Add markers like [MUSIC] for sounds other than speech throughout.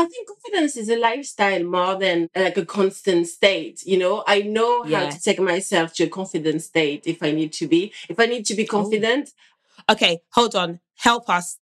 I think confidence is a lifestyle more than like a constant state. You know, I know how to take myself to a confident state if I need to be. If I need to be oh. confident, Okay, hold on. Help us.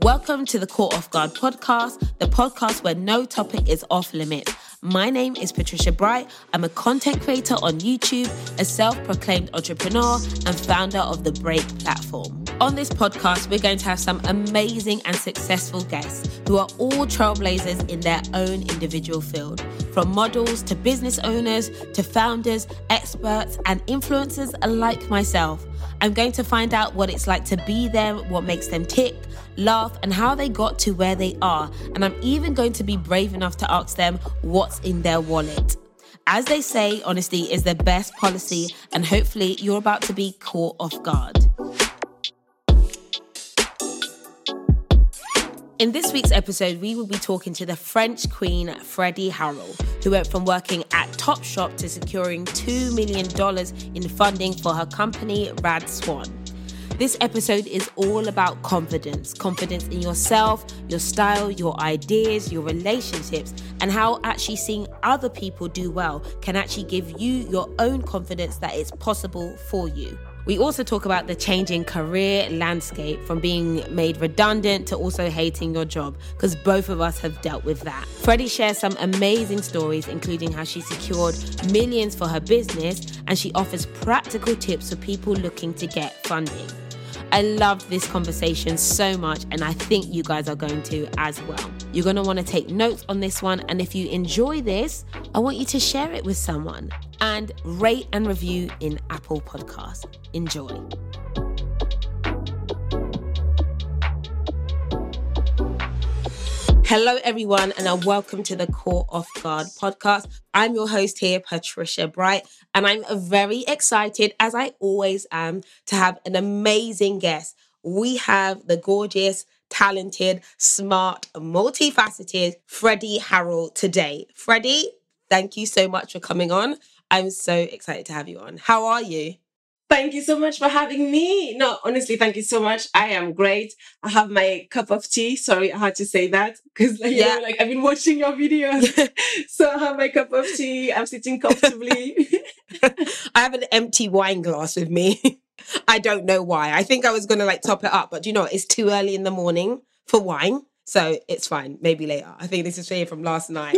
Welcome to the Caught Off Guard podcast, the podcast where no topic is off limits. My name is Patricia Bright. I'm a content creator on YouTube, a self proclaimed entrepreneur, and founder of the Break platform. On this podcast, we're going to have some amazing and successful guests who are all trailblazers in their own individual field. From models to business owners to founders, experts, and influencers like myself. I'm going to find out what it's like to be them, what makes them tick, laugh, and how they got to where they are. And I'm even going to be brave enough to ask them what's in their wallet. As they say, honesty is the best policy, and hopefully, you're about to be caught off guard. In this week's episode, we will be talking to the French Queen, Freddie Harrel, who went from working at Topshop to securing $2 million in funding for her company, RadSwan. This episode is all about confidence confidence in yourself, your style, your ideas, your relationships, and how actually seeing other people do well can actually give you your own confidence that it's possible for you. We also talk about the changing career landscape from being made redundant to also hating your job, because both of us have dealt with that. Freddie shares some amazing stories, including how she secured millions for her business and she offers practical tips for people looking to get funding. I loved this conversation so much, and I think you guys are going to as well. You're going to want to take notes on this one, and if you enjoy this, I want you to share it with someone and rate and review in Apple Podcasts. Enjoy. Hello, everyone, and welcome to the Caught Off Guard podcast. I'm your host here, Patricia Bright, and I'm very excited, as I always am, to have an amazing guest. We have the gorgeous, talented, smart, multifaceted Freddie Harrel today. Freddie, thank you so much for coming on. I'm so excited to have you on. How are you? Thank you so much for having me. No, honestly, thank you so much. I am great. I have my cup of tea. Sorry, I had to say that because like, you Yeah. know, like I've been watching your videos. [LAUGHS] [LAUGHS] so I have my cup of tea. I'm sitting comfortably. [LAUGHS] I have an empty wine glass with me. I don't know why. I think I was going to like top it up, but you know, it's too early in the morning for wine. So it's fine. Maybe later. I think this is here from last night.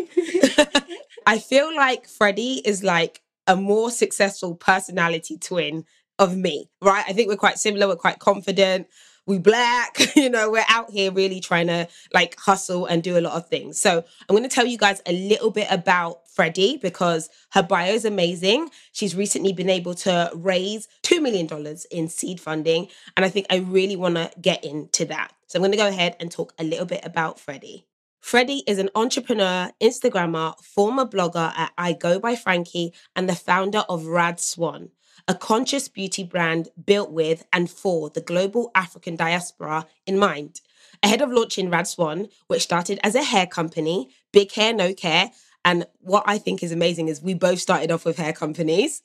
I feel like Freddie is like a more successful personality twin of me, right? I think we're quite similar. We're quite confident. We black, [LAUGHS] you know, we're out here really trying to like hustle and do a lot of things. So I'm going to tell you guys a little bit about Freddie because her bio is amazing. She's recently been able to raise $2 million in seed funding. And I think I really want to get into that. So I'm going to go ahead and talk a little bit about Freddie. Freddie is an entrepreneur, Instagrammer, former blogger at I Go by Frankie, and the founder of RadSwan, a conscious beauty brand built with and for the global African diaspora in mind. Ahead of launching RadSwan, which started as a hair company, big hair, no care, and what I think is amazing is we both started off with hair companies.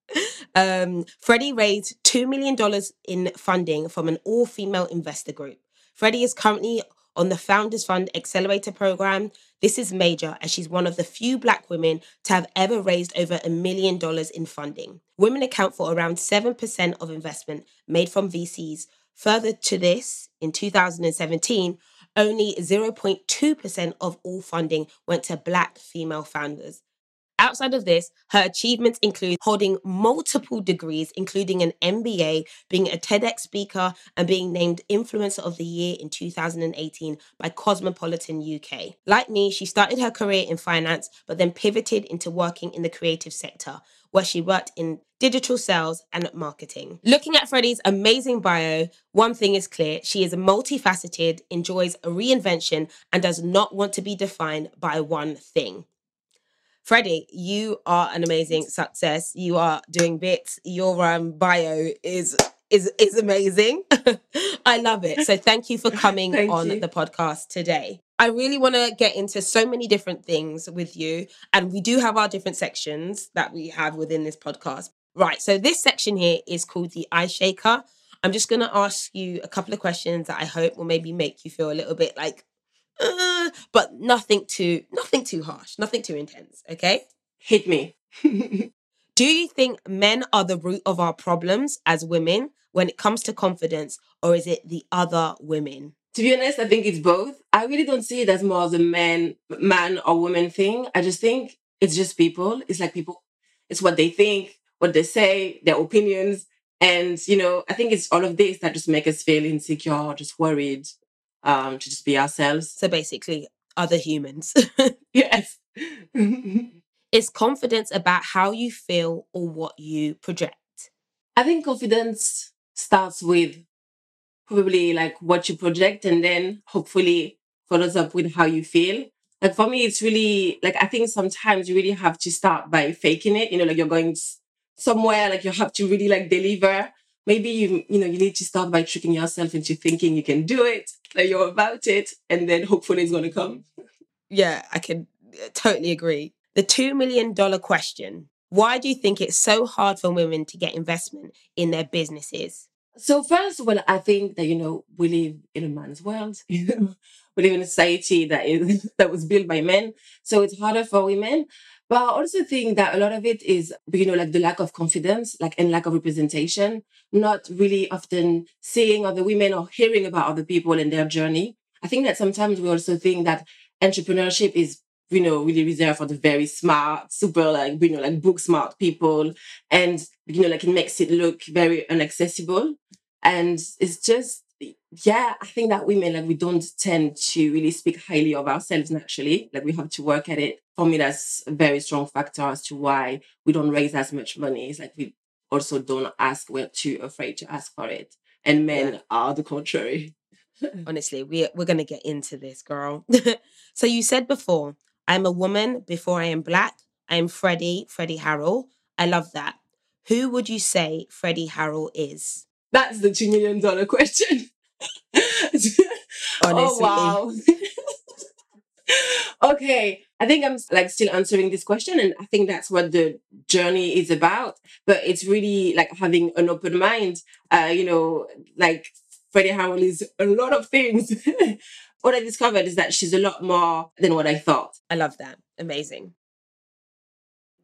[LAUGHS] um, Freddie raised $2 million in funding from an all female investor group. Freddie is currently on the Founders Fund Accelerator Program. This is major as she's one of the few Black women to have ever raised over a million dollars in funding. Women account for around 7% of investment made from VCs. Further to this, in 2017, only 0.2% of all funding went to Black female founders. Outside of this, her achievements include holding multiple degrees, including an MBA, being a TEDx speaker, and being named Influencer of the Year in 2018 by Cosmopolitan UK. Like me, she started her career in finance, but then pivoted into working in the creative sector, where she worked in digital sales and marketing. Looking at Freddie's amazing bio, one thing is clear she is multifaceted, enjoys a reinvention, and does not want to be defined by one thing. Freddie, you are an amazing success. You are doing bits. Your um, bio is is is amazing. [LAUGHS] I love it. So thank you for coming on you. the podcast today. I really want to get into so many different things with you, and we do have our different sections that we have within this podcast. Right. So this section here is called the eye shaker. I'm just going to ask you a couple of questions that I hope will maybe make you feel a little bit like, uh, but nothing too, nothing too harsh, nothing too intense. Okay. Hit me. [LAUGHS] Do you think men are the root of our problems as women when it comes to confidence, or is it the other women? To be honest, I think it's both. I really don't see it as more of a man, man or woman thing. I just think it's just people. It's like people. It's what they think, what they say, their opinions, and you know, I think it's all of this that just make us feel insecure, just worried, um, to just be ourselves. So basically, other humans. [LAUGHS] Yes. [LAUGHS] is confidence about how you feel or what you project? I think confidence starts with probably like what you project and then hopefully follows up with how you feel. Like for me, it's really like I think sometimes you really have to start by faking it. You know, like you're going somewhere, like you have to really like deliver. Maybe you you know you need to start by tricking yourself into thinking you can do it, that you're about it, and then hopefully it's gonna come. Yeah, I can uh, totally agree. The $2 million question. Why do you think it's so hard for women to get investment in their businesses? So first, well, I think that you know we live in a man's world. [LAUGHS] We live in a society that is [LAUGHS] that was built by men, so it's harder for women. But I also think that a lot of it is you know like the lack of confidence, like and lack of representation, not really often seeing other women or hearing about other people and their journey. I think that sometimes we also think that entrepreneurship is you know really reserved for the very smart, super like you know like book smart people, and you know like it makes it look very inaccessible and it's just yeah i think that women like we don't tend to really speak highly of ourselves naturally like we have to work at it for me that's a very strong factor as to why we don't raise as much money it's like we also don't ask we're too afraid to ask for it and men Yeah. are the contrary [LAUGHS] Honestly, we, we're going to get into this, girl. [LAUGHS] so you said before, I'm a woman before I am black. I'm Freddie, Freddie Harrel. I love that. Who would you say Freddie Harrel is? that's the two million dollar question [LAUGHS] Honestly. oh wow [LAUGHS] okay i think i'm like still answering this question and i think that's what the journey is about but it's really like having an open mind uh you know like freddie howell is a lot of things [LAUGHS] what i discovered is that she's a lot more than what i thought I love that. Amazing.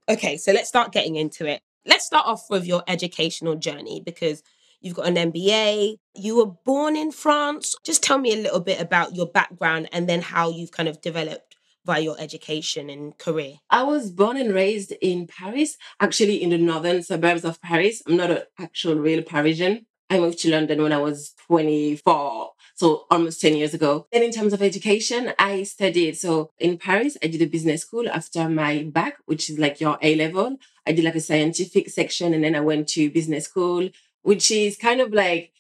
Okay, so let's start getting into it. Let's start off with your educational journey because you've got an MBA. You were born in France. Just tell me a little bit about your background and then how you've kind of developed via your education and career. I was born and raised in Paris, actually in the northern suburbs of Paris. I'm not an actual real Parisian. I moved to London when I was 24, so almost 10 years ago. And in terms of education, I studied. So in Paris, I did a business school after my bac, which is like your A level. I did like a scientific section and then I went to business school, which is kind of like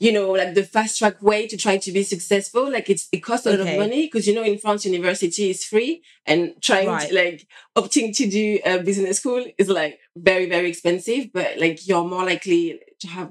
you know, like the fast track way to try to be successful. Like it's it costs a lot of money because you know in France university is free and trying Right. to like opting to do a business school is like very very expensive. But like you're more likely to have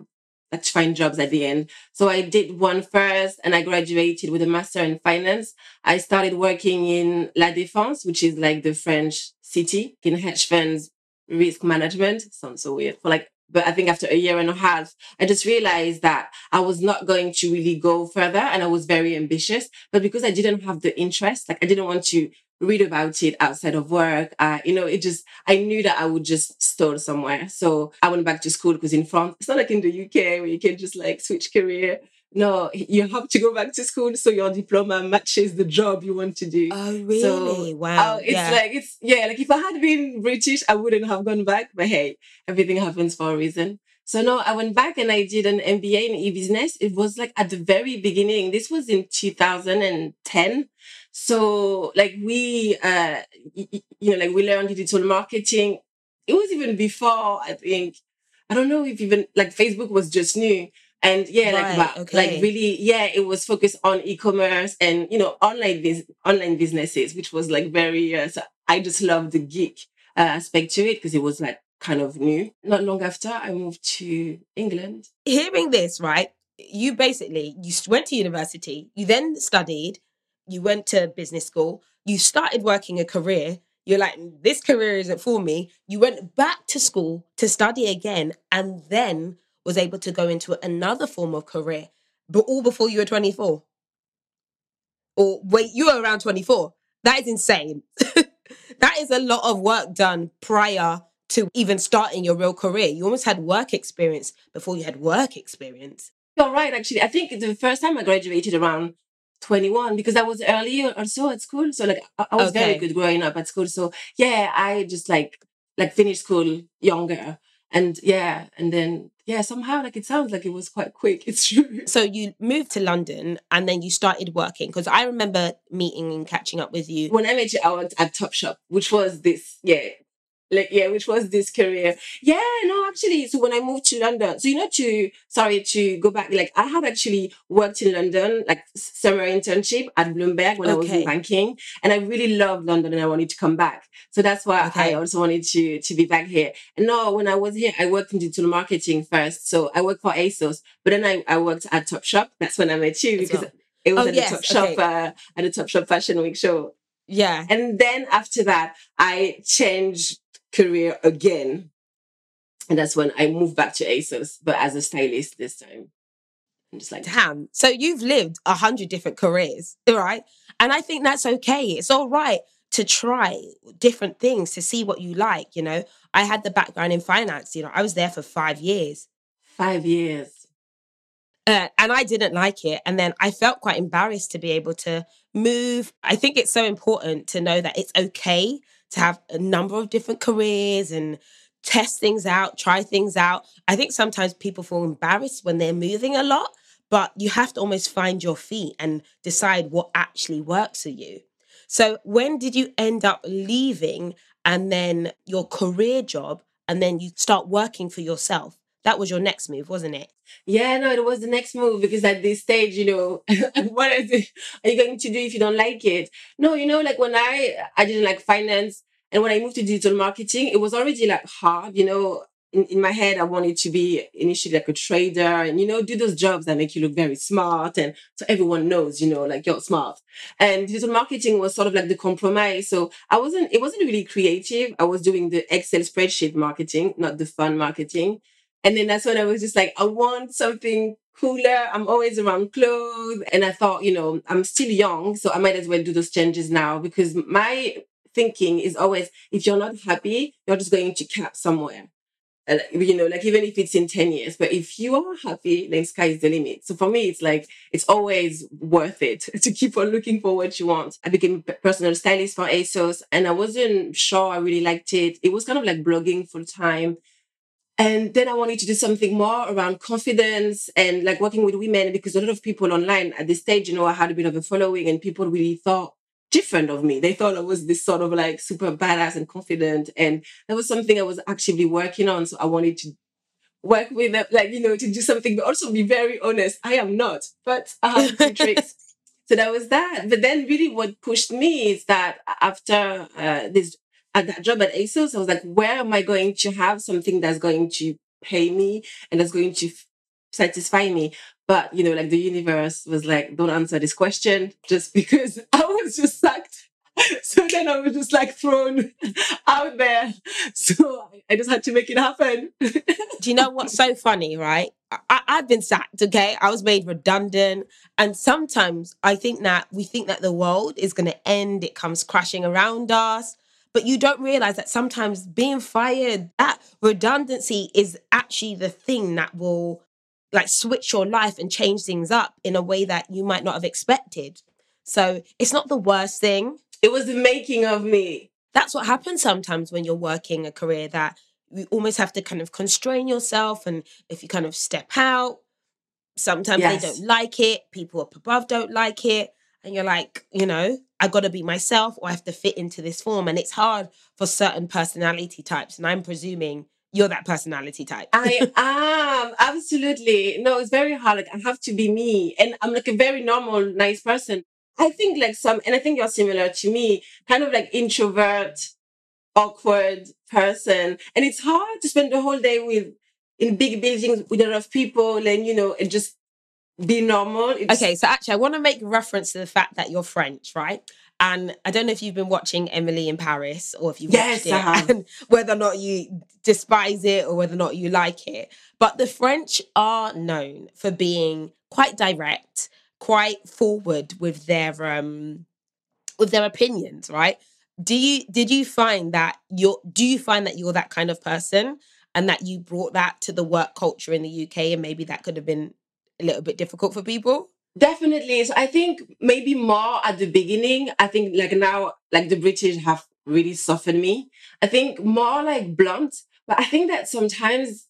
like to find jobs at the end. So I did one first and I graduated with a master in finance. I started working in La Défense, which is like the French city in hedge funds risk management. Sounds so weird. For like but I think after a year and a half, I just realized that I was not going to really go further and I was very ambitious. But because I didn't have the interest, like I didn't want to read about it outside of work, uh, you know, it just, I knew that I would just stall somewhere. So I went back to school because in France, it's not like in the UK where you can just like switch career. No, you have to go back to school so your diploma matches the job you want to do. Oh, really? So, wow. Oh, it's yeah. like it's yeah, like if I had been British, I wouldn't have gone back. But hey, everything happens for a reason. So no, I went back and I did an MBA in e-business. It was like at the very beginning. This was in 2010. So like we uh you know, like we learned digital marketing. It was even before, I think. I don't know if even like Facebook was just new. And yeah, like Right, about, okay. like really, yeah, it was focused on e-commerce and you know online bus- online businesses, which was like very. Uh, so I just loved the geek uh, aspect to it because it was like kind of new. Not long after, I moved to England. hearing this, right? You basically you went to university, you then studied, you went to business school, you started working a career, you're like, this career isn't for me. You went back to school to study again and then was able to go into another form of career, but all before you were 24. Or wait, you were around 24. That is insane. [LAUGHS] that is a lot of work done prior to even starting your real career. You almost had work experience before you had work experience. You're right, actually. I think the first time I graduated around 21 because I was early or so at school. So like I, I was very good growing up at school. So yeah, I just like like finished school younger. And yeah, and then yeah, somehow like it sounds like it was quite quick. [LAUGHS] It's true. So you moved to London and then you started working because I remember meeting and catching up with you. When I met you, I worked at Topshop, which was this, yeah, like yeah, which was this career. Yeah, no, actually, so when I moved to London, so you know, to sorry to go back, like I had actually worked in London, like summer internship at Bloomberg when I was in banking, and I really loved London, and I wanted to come back. So that's why Okay. I also wanted to to be back here. And no, when I was here, I worked in digital marketing first. So I worked for ASOS, but then I, I worked at Topshop. That's when I met you because well. it was Oh, at yes, the Topshop okay. uh, at the Topshop Fashion Week show. Yeah. And then after that, I changed career again. And that's when I moved back to ASOS, but as a stylist this time. I'm just like, Damn. So you've lived a hundred different careers, right? And I think that's okay. It's all right to try different things to see what you like. You know, I had the background in finance. You know, I was there for five years. five years. uh, and I didn't like it. And then I felt quite embarrassed to be able to move. I think it's so important to know that it's okay to have a number of different careers and test things out, try things out. I think sometimes people feel embarrassed when they're moving a lot, but you have to almost find your feet and decide what actually works for you. So, when did you end up leaving and then your career job and then you start working for yourself? That was your next move, wasn't it? Yeah, no, it was the next move because at this stage, you know, [LAUGHS] what are you going to do if you don't like it? No, you know, like when I I didn't like finance and when I moved to digital marketing, it was already like hard, you know. In, in my head, I wanted to be initially like a trader and, you know, do those jobs that make you look very smart. And so everyone knows, you know, like you're smart. And digital marketing was sort of like the compromise. So I wasn't, it wasn't really creative. I was doing the Excel spreadsheet marketing, not the fun marketing. And then that's when I was just like, I want something cooler. I'm always around clothes. And I thought, you know, I'm still young, so I might as well do those changes now because my thinking is always if you're not happy, you're just going to cap somewhere. You know, like even if it's in 10 years, but if you are happy, then sky is the limit. So for me, it's like, it's always worth it [LAUGHS] to keep on looking for what you want. I became a personal stylist for ASOS and I wasn't sure I really liked it. It was kind of like blogging full time. And then I wanted to do something more around confidence and like working with women because a lot of people online at this stage, you know, I had a bit of a following and people really thought different of me. They thought I was this sort of like super badass and confident. And that was something I was actively working on. So I wanted to work with them, like, you know, to do something, but also be very honest. I am not, but I have few [LAUGHS] tricks. So that was that. But then really what pushed me is that after uh, this at that job at ASOS, I was like, where am I going to have something that's going to pay me and that's going to f- satisfy me? But you know, like the universe was like, don't answer this question [LAUGHS] just because [LAUGHS] I was just sucked. [LAUGHS] So then I was just like thrown out there. So I- just had to make it happen. Do you know what's so funny, right? I, I- I've been sacked, okay? I was made redundant. And sometimes I think that we think that the world is going to end, it comes crashing around us. But you don't realize that sometimes being fired, that redundancy is actually the thing that will like switch your life and change things up in a way that you might not have expected. So it's not the worst thing. It was the making of me. that's what happens sometimes when you're working a career that you almost have to kind of constrain yourself and if you kind of step out sometimes Yes. they don't like it people up above don't like it and you're like you know i got to be myself or i have to fit into this form and it's hard for certain personality types and i'm presuming you're that personality type I [LAUGHS] am absolutely no. It's very hard. Like I have to be me, and I'm like a very normal, nice person. I think like some, and I think you're similar to me. Kind of like introvert, awkward person, and it's hard to spend the whole day with in big buildings with a lot of people, and you know, and just be normal. It's, Okay, so actually, I want to make reference to the fact that you're French, right? And I don't know if you've been watching Emily in Paris or if you've Yes, watched it, I have. and whether or not you despise it or whether or not you like it. But the French are known for being quite direct, quite forward with their um with their opinions, right? Do you did you find that you're do you find that you're that kind of person and that you brought that to the work culture in the UK and maybe that could have been a little bit difficult for people? Definitely. So I think maybe more at the beginning. I think like now, like the British have really softened me. I think more like blunt, but I think that sometimes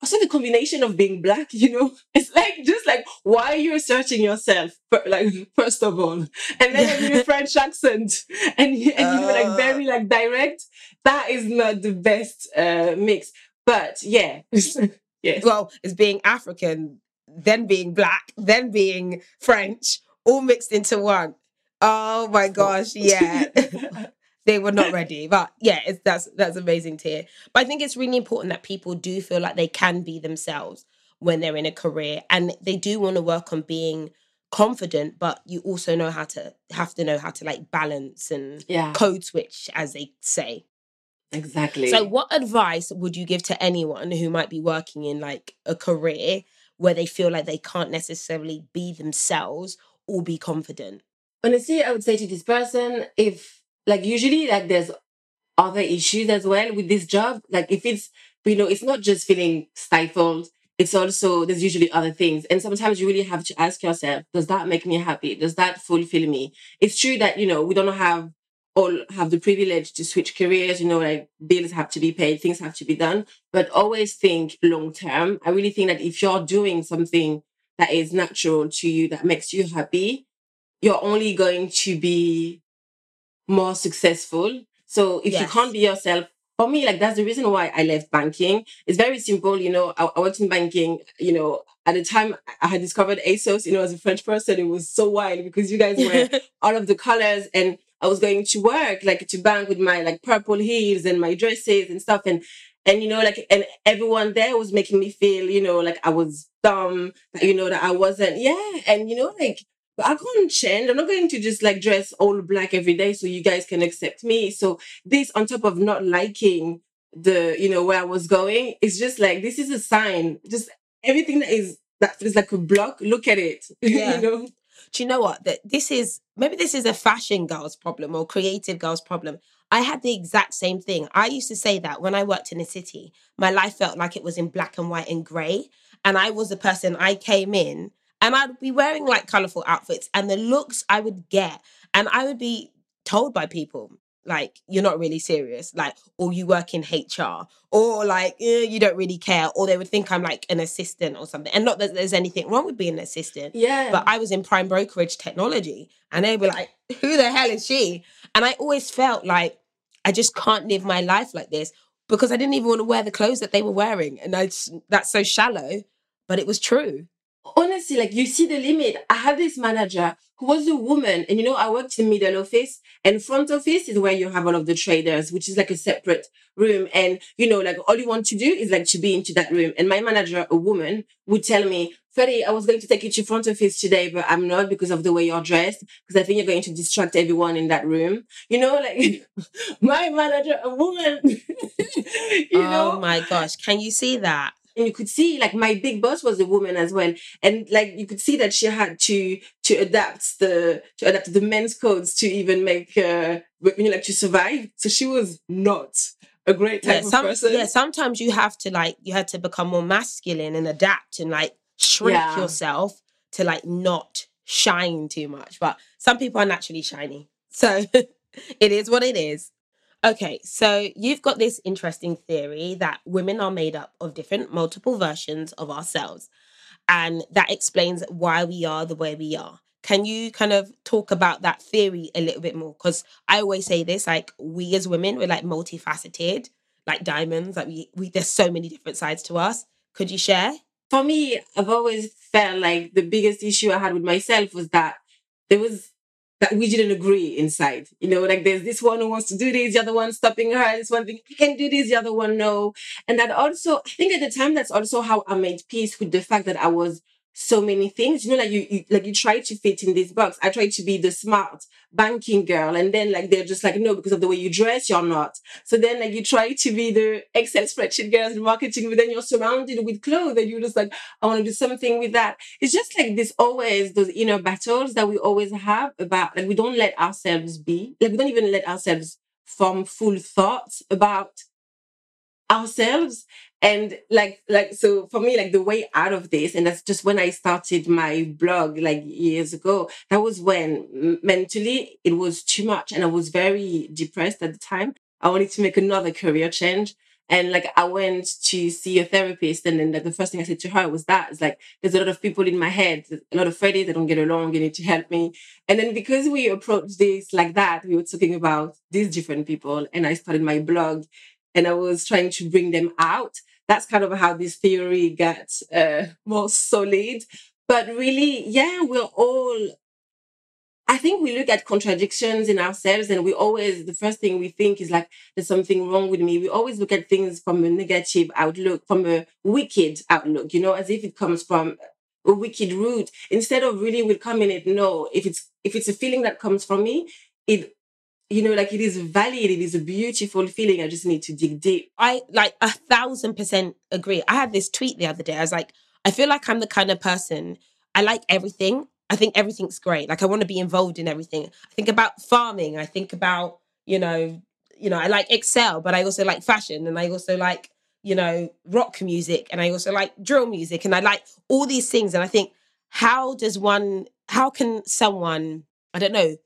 also the combination of being black, you know, [LAUGHS] it's like just like why you're searching yourself, like [LAUGHS] first of all, and then your [LAUGHS] French accent, and you, and you were Uh. like very like direct. That is not the best uh, mix, but yeah, yes. Well, it's being African, then being black, then being French, all mixed into one. Oh my gosh, yeah. [LAUGHS] they were not ready. But yeah, it's that's that's amazing to hear. But I think it's really important that people do feel like they can be themselves when they're in a career and they do want to work on being confident, but you also know how to have to know how to like balance and yeah, code switch, as they say. exactly. So, what advice would you give to anyone who might be working in like a career where they feel like they can't necessarily be themselves or be confident? honestly, I would say to this person, if like usually like there's other issues as well with this job. Like if it's you know, it's not just feeling stifled. It's also there's usually other things. And sometimes you really have to ask yourself, does that make me happy? Does that fulfill me? It's true that, you know, we don't have all have the privilege to switch careers, you know, like bills have to be paid, things have to be done. But always think long term. I really think that if you're doing something that is natural to you, that makes you happy, you're only going to be more successful. So if you can't be yourself, for me, like that's the reason why I left banking. It's very simple, you know. I, I worked in banking, you know. At the time, I had discovered ASOS. You know, as a French person, it was so wild because you guys were [LAUGHS] all of the colors, and I was going to work like to bank with my like purple heels and my dresses and stuff, and and you know like and everyone there was making me feel you know like I was dumb, that, you know that I wasn't, yeah, and you know like but I can't change. I'm not going to just like dress all black every day so you guys can accept me. So this on top of not liking the, you know, where I was going, it's just like this is a sign. Just everything that is that feels like a block, look at it. [LAUGHS] Yeah. you know? Do you know what? That this is maybe this is a fashion girl's problem or creative girl's problem. I had the exact same thing. I used to say that when I worked in a city, my life felt like it was in black and white and grey. And I was the person I came in and I'd be wearing like colorful outfits and the looks I would get. And I would be told by people, like, you're not really serious, like, or you work in HR, or like, eh, you don't really care, or they would think I'm like an assistant or something. And not that there's anything wrong with being an assistant, Yeah. but I was in prime brokerage technology and they were like, [LAUGHS] who the hell is she? And I always felt like I just can't live my life like this because I didn't even want to wear the clothes that they were wearing. And I just, that's so shallow, but it was true. Honestly, like you see the limit. I had this manager who was a woman, and you know, I worked in middle office and front office is where you have all of the traders, which is like a separate room. And you know, like all you want to do is like to be into that room. And my manager, a woman, would tell me, Freddie, I was going to take you to front office today, but I'm not because of the way you're dressed, because I think you're going to distract everyone in that room. You know, like [LAUGHS] my manager, a woman. [LAUGHS] you oh know, oh my gosh. Can you see that? And you could see like my big boss was a woman as well and like you could see that she had to to adapt the to adapt the men's codes to even make uh you know like to survive so she was not a great type Yeah, of some, person yeah, sometimes you have to like, you had to become more masculine and adapt and like shrink Yeah. yourself to like not shine too much. But some people are naturally shiny. So [LAUGHS] it is what it is. Okay, so you've got this interesting theory that women are made up of different, multiple versions of ourselves. And that explains why we are the way we are. Can you kind of talk about that theory a little bit more? Because I always say this like, we as women, we're like multifaceted, like diamonds. Like, we, we there's so many different sides to us. Could you share? for me i've always felt like the biggest issue i had with myself was that there was that we didn't agree inside. You know, like there's this one who wants to do this, the other one stopping her, this one thing, I can do this, the other one no. And that also, I think at the time, that's also how I made peace with the fact that I was so many things. You know, like you, you like you try to fit in this box. I try to be the smart banking girl, and then like they're just like, no, because of the way you dress, you're not. So then like you try to be the Excel spreadsheet girls in marketing, but then you're surrounded with clothes, and you're just like, I want to do something with that. It's just like this always those inner battles that we always have about like we don't let ourselves be, like we don't even let ourselves form full thoughts about ourselves. And like like so for me like the way out of this and that's just when i started my blog like years ago that was when mentally it was too much and i was very depressed at the time. I wanted to make another career change. And like i went to see a therapist and then like the first thing i said to her was that it's like there's a lot of people in my head a lot of friends that don't get along you need to help me. And then because we approached this like that we were talking about these different people and i started my blog and I was trying to bring them out. That's kind of how this theory gets uh, more solid. But really, yeah, we're all. I think we look at contradictions in ourselves, and we always the first thing we think is like, "There's something wrong with me." We always look at things from a negative outlook, from a wicked outlook, you know, as if it comes from a wicked root. Instead of really welcoming it, no. If it's if it's a feeling that comes from me, it you know, like it is valid, it is a beautiful feeling. I just need to dig deep. I like a thousand percent agree. I had this tweet the other day. I was like, I feel like I'm the kind of person I like everything. I think everything's great. Like I want to be involved in everything. I think about farming. I think about, you know, you know, I like Excel, but I also like fashion and I also like, you know, rock music and I also like drill music and I like all these things. And I think, how does one, how can someone, I don't know,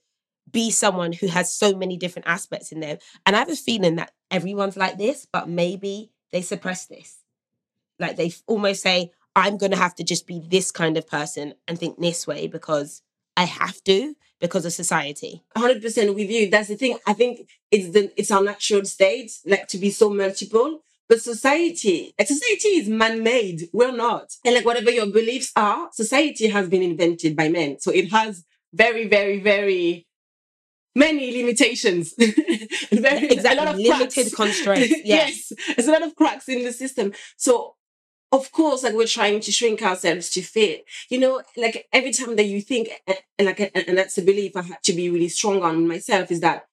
be someone who has so many different aspects in them. And I have a feeling that everyone's like this, but maybe they suppress this. Like they almost say, I'm going to have to just be this kind of person and think this way because I have to because of society. 100% with you. That's the thing. I think it's the it's our natural state, like to be so multiple. But society, like society is man-made. We're not. And like whatever your beliefs are, society has been invented by men. So it has very, very, very many limitations [LAUGHS] very, exactly limited constraints [LAUGHS] yes. yes there's a lot of cracks in the system so of course like we're trying to shrink ourselves to fit you know like every time that you think and like eh, and that's a belief i had to be really strong on myself is that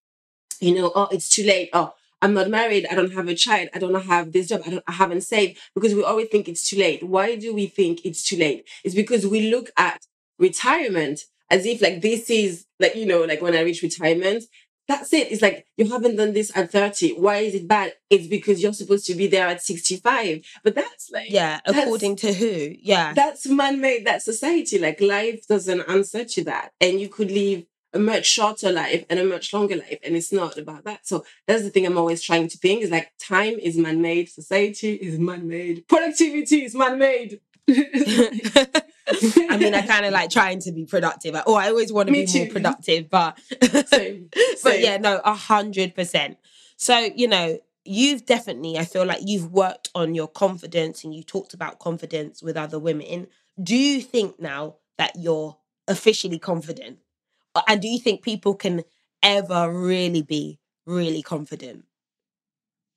you know oh it's too late oh I'm not married. I don't have a child. I don't have this job. I don't. I haven't saved because we always think it's too late. Why do we think it's too late? It's because we look at retirement as if like this is like you know like when I reach retirement, that's it. It's like you haven't done this at 30. Why is it bad? It's because you're supposed to be there at 65. But that's like Yeah, according to who? Yeah. That's man-made, that society. Like life doesn't answer to that. And you could live a much shorter life and a much longer life. And it's not about that. So that's the thing I'm always trying to think is like time is man-made, society is man-made, productivity is man-made. [LAUGHS] [LAUGHS] [LAUGHS] I mean, I kind of like trying to be productive. Oh, I always want to be too. more productive, but Same. [LAUGHS] Same. but yeah, no, a hundred percent. So you know, you've definitely, I feel like you've worked on your confidence, and you talked about confidence with other women. Do you think now that you're officially confident, and do you think people can ever really be really confident?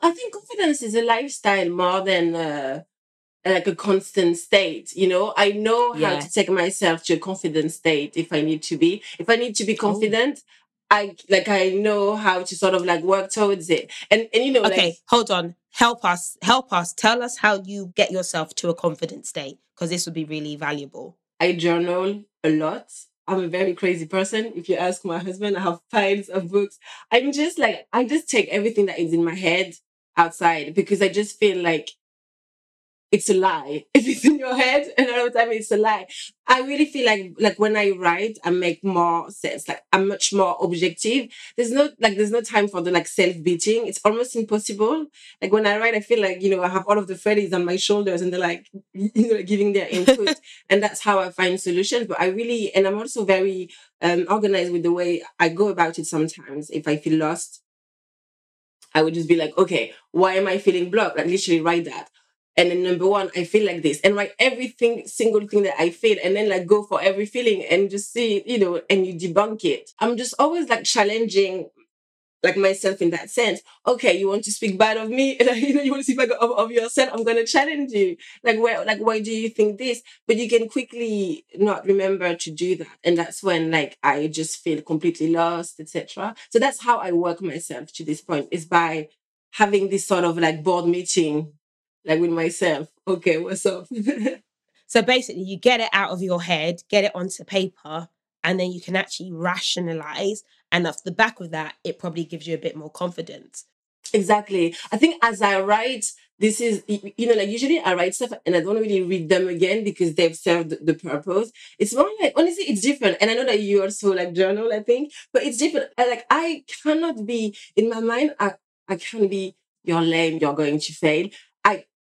I think confidence is a lifestyle more than. Uh like a constant state you know i know yeah. how to take myself to a confident state if i need to be if i need to be oh. confident oh. I like I know how to sort of like work towards it. And and you know Okay, like, hold on. Help us. Help us. Tell us how you get yourself to a confident state because this would be really valuable. I journal a lot. I'm a very crazy person. If you ask my husband, I have piles of books. I'm just like I just take everything that is in my head outside because I just feel like it's a lie. [LAUGHS] If it's in your head, and all the time it's a lie. I really feel like like when I write, I make more sense. Like I'm much more objective. There's no like there's no time for the like self beating. It's almost impossible. Like when I write, I feel like you know I have all of the Freddies on my shoulders, and they're like [LAUGHS] you know giving their input, [LAUGHS] and that's how I find solutions. But I really and I'm also very um, organized with the way I go about it. Sometimes if I feel lost. I would just be like, okay, why am I feeling blocked? Like literally write that and then number one, I feel like this, and write everything, single thing that I feel, and then like go for every feeling and just see you know, and you debunk it. I'm just always like challenging like myself in that sense. Okay, you want to speak bad of me, [LAUGHS] you know, you want to speak bad of, of yourself. I'm gonna challenge you. Like, where, like, why do you think this? But you can quickly not remember to do that, and that's when like I just feel completely lost, etc. So that's how I work myself to this point is by having this sort of like board meeting, like with myself. Okay, what's up? [LAUGHS] So basically, you get it out of your head, get it onto paper, and then you can actually rationalize. And off the back of that, it probably gives you a bit more confidence. Exactly. I think as I write, this is, you know, like usually I write stuff and I don't really read them again because they've served the purpose. It's more like, honestly, it's different. And I know that you also like journal, I think, but it's different. I, like, I cannot be, in my mind, I, I can't be, you're lame, you're going to fail.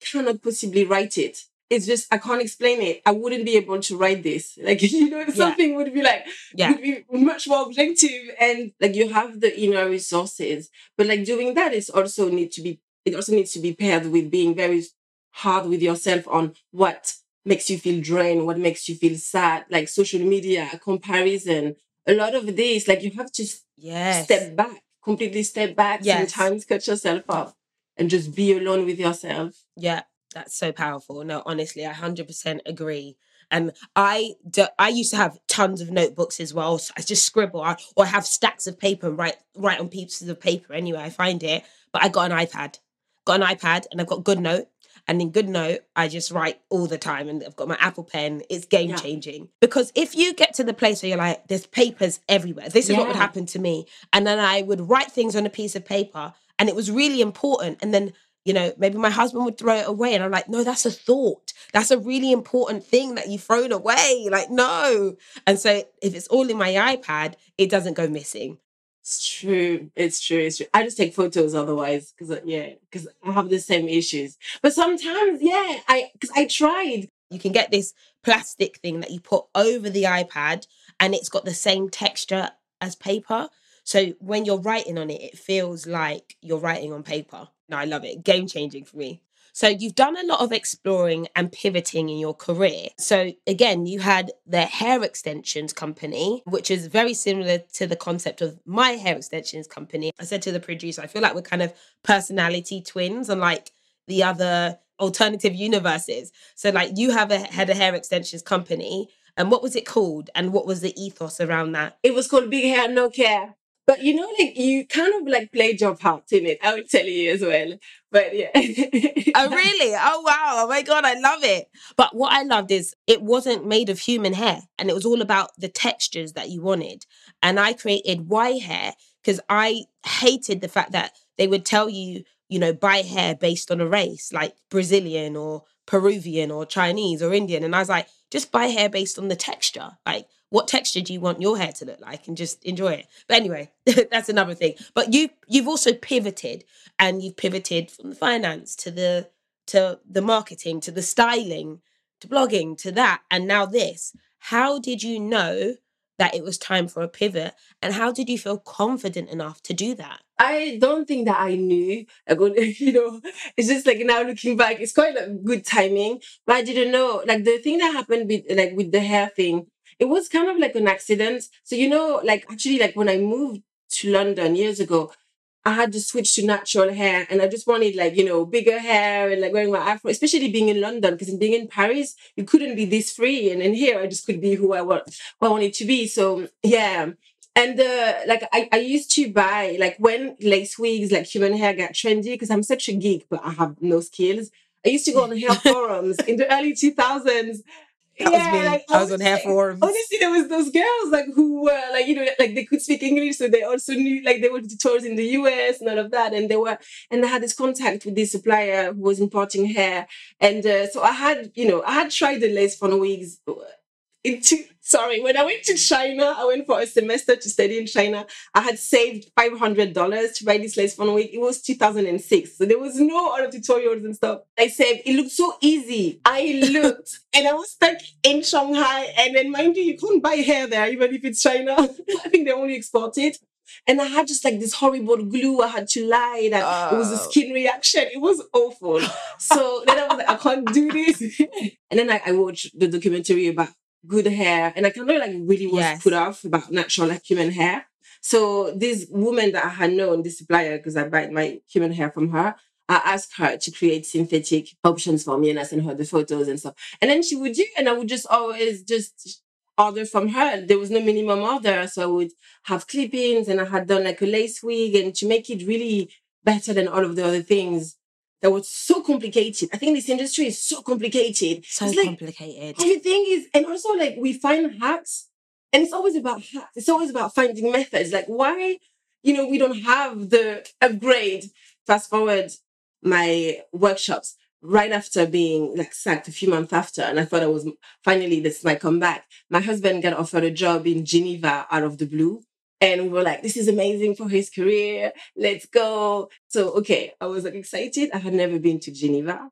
Cannot possibly write it it's just I can't explain it. I wouldn't be able to write this. [LAUGHS] Like you know, something would be like Yeah. would be much more objective and like you have the inner resources. But like doing that is also need to be it also needs to be paired with being very hard with yourself on what makes you feel drained, what makes you feel sad, like social media, comparison. A lot of this, like you have to Yes. step back, completely step back, Yes. sometimes cut yourself off and just be alone with yourself. Yeah, that's so powerful. No, honestly, I 100% agree. And I do, I used to have tons of notebooks as well. So I just scribble I, or I have stacks of paper and write write on pieces of paper anywhere I find it. But I got an iPad. Got an iPad and I've got GoodNote. And in GoodNote, I just write all the time. And I've got my Apple Pen. It's game Yeah. changing. Because if you get to the place where you're like, there's papers everywhere. This is what would happen to me. And then I would write things on a piece of paper and it was really important. And then you know, maybe my husband would throw it away. And I'm like, no, that's a thought. That's a really important thing that you've thrown away. Like, no. And so if it's all in my iPad, it doesn't go missing. It's true. It's true. It's true. I just take photos otherwise because uh, yeah, because I have the same issues. But sometimes, yeah, I because I tried. You can get this plastic thing that you put over the iPad and it's got the same texture as paper. So when you're writing on it, it feels like you're writing on paper. No, I love it. Game changing for me. So you've done a lot of exploring and pivoting in your career. So again, you had the hair extensions company, which is very similar to the concept of my hair extensions company. I said to the producer, I feel like we're kind of personality twins, unlike the other alternative universes. So like you have a had a hair extensions company, and what was it called? And what was the ethos around that? It was called Big Hair No Care. But you know, like you kind of like played your part in it. I would tell you as well. But yeah. Oh, really? Oh, wow. Oh, my God. I love it. But what I loved is it wasn't made of human hair and it was all about the textures that you wanted. And I created Y hair because I hated the fact that they would tell you, you know, buy hair based on a race like Brazilian or Peruvian or Chinese or Indian. And I was like, just buy hair based on the texture. Like, what texture do you want your hair to look like and just enjoy it but anyway [LAUGHS] that's another thing but you you've also pivoted and you've pivoted from the finance to the to the marketing to the styling to blogging to that and now this how did you know that it was time for a pivot and how did you feel confident enough to do that I don't think that I knew. Go, [LAUGHS] you know, it's just like now looking back, it's quite like good timing. But I didn't know. Like the thing that happened with like with the hair thing, it was kind of like an accident. So you know, like actually, like when I moved to London years ago, I had to switch to natural hair, and I just wanted like you know bigger hair and like wearing my afro, especially being in London because in being in Paris, you couldn't be this free, and in here I just could be who I want, who I wanted to be. So yeah. And uh, like I, I used to buy like when lace wigs, like human hair got trendy because I'm such a geek, but I have no skills. I used to go on hair forums in the early 2000s. That was me like, i was on hair honestly- forums Honestly, there was those girls like who were like you know like they could speak English, so they also knew like they were tutors in the US and all of that, and they were and I had this contact with this supplier who was importing hair, and uh, so I had you know I had tried the lace front wigs. Into sorry, when I went to China, I went for a semester to study in China. I had saved five hundred dollars to buy this lace front wig. It was two thousand and six, so there was no other tutorials and stuff. I saved. It looked so easy. I looked, [LAUGHS] and I was stuck in Shanghai. And then, mind you, you can't buy hair there, even if it's China. [LAUGHS] I think they only export it. And I had just like this horrible glue I had to lie that it was a Oh. skin reaction. It was awful. So then I was like, I can't do this. [LAUGHS] and then I, I watched the documentary about good hair, and I kind of like really was Yes. put off about natural like human hair. So this woman that I had known, this supplier, because I buy my human hair from her, I asked her to create synthetic options for me and I sent her the photos and stuff. And then she would do, and I would just always just order from her. There was no minimum order. So I would have clippings and I had done like a lace wig and to make it really better than all of the other things that was so complicated. I think this industry is so complicated. So It's like complicated. everything is, and also like we find hacks, and it's always about hacks. It's always about finding methods. Like why, you know, we don't have the upgrade. Fast forward my workshops right after being like sacked a few months after, and I thought I was finally this is my comeback. My husband got offered a job in Geneva out of the blue. And we were like, this is amazing for his career. Let's go. So, okay, I was like excited. I had never been to Geneva.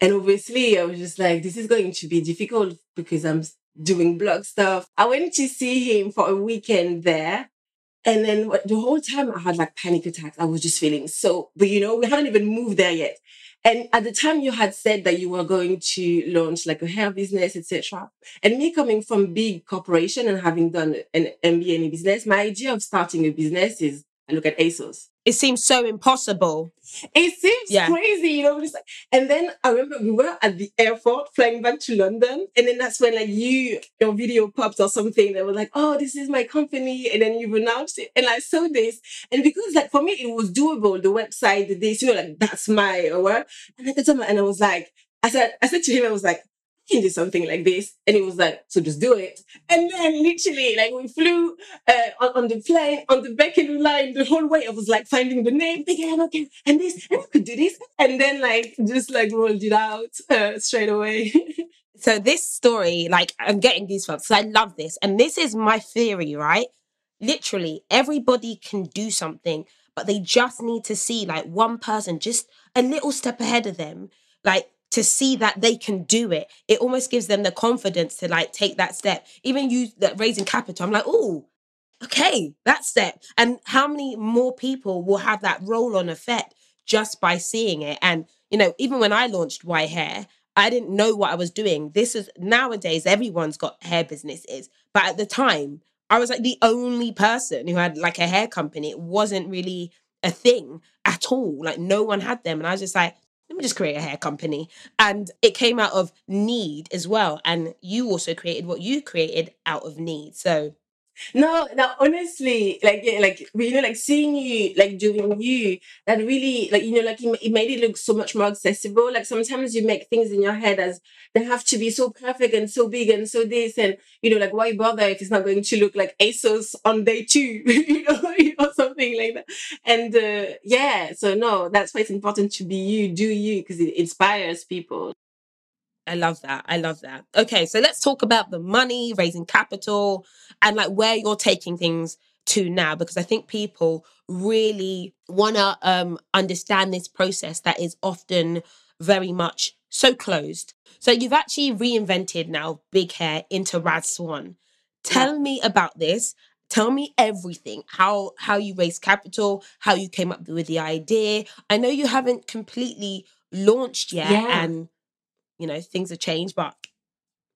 And obviously, I was just like, this is going to be difficult because I'm doing blog stuff. I went to see him for a weekend there. And then the whole time I had like panic attacks. I was just feeling so, but you know, we haven't even moved there yet. And at the time you had said that you were going to launch like a hair business, etc. And me coming from big corporation and having done an MBA in business, my idea of starting a business is I look at ASOS. It seems so impossible. It seems Yeah. crazy, you know. Like, and then I remember we were at the airport flying back to London, and then that's when like you your video popped or something. They were like, "Oh, this is my company," and then you've announced it, and I saw this, and because like for me it was doable, the website, the this, you know, like that's my work. And at the time, and I was like, I said, I said to him, I was like. Can do something like this, and he was like, "So just do it." And then literally, like we flew uh, on, on the plane, on the Beckenham line, the whole way. I was like finding the name, again, okay, and this, and I could do this, and then like just like rolled it out uh, straight away. [LAUGHS] So this story, like I'm getting goosebumps. I love this, and this is my theory, right? Literally, everybody can do something, but they just need to see like one person just a little step ahead of them, like to see that they can do it. It almost gives them the confidence to like take that step. Even you that raising capital, I'm like, oh, okay, that step. And how many more people will have that roll on effect just by seeing it? And you know, even when I launched White Hair, I didn't know what I was doing. This is nowadays everyone's got hair businesses, but at the time, I was like the only person who had like a hair company. It wasn't really a thing at all. Like no one had them, and I was just like, me just create a hair company. And it came out of need as well. And you also created what you created out of need. So no, no, honestly, like yeah, like you know, like seeing you like doing you, that really like you know, like it, made it look so much more accessible. Like sometimes you make things in your head as they have to be so perfect and so big and so this and you know, like why bother if it's not going to look like ASOS on day two, [LAUGHS] you know, [LAUGHS] or something like that. And uh, yeah, so no, that's why it's important to be you, do you, because it inspires people. I love that. I love that. Okay, so let's talk about the money, raising capital, and like where you're taking things to now, because I think people really want to um, understand this process that is often very much so closed. So you've actually reinvented now Big Hair into RadSwan. Tell me about this. Tell me everything. How how you raised capital, how you came up with the idea. I know you haven't completely launched yet, Yeah. and you know things have changed, but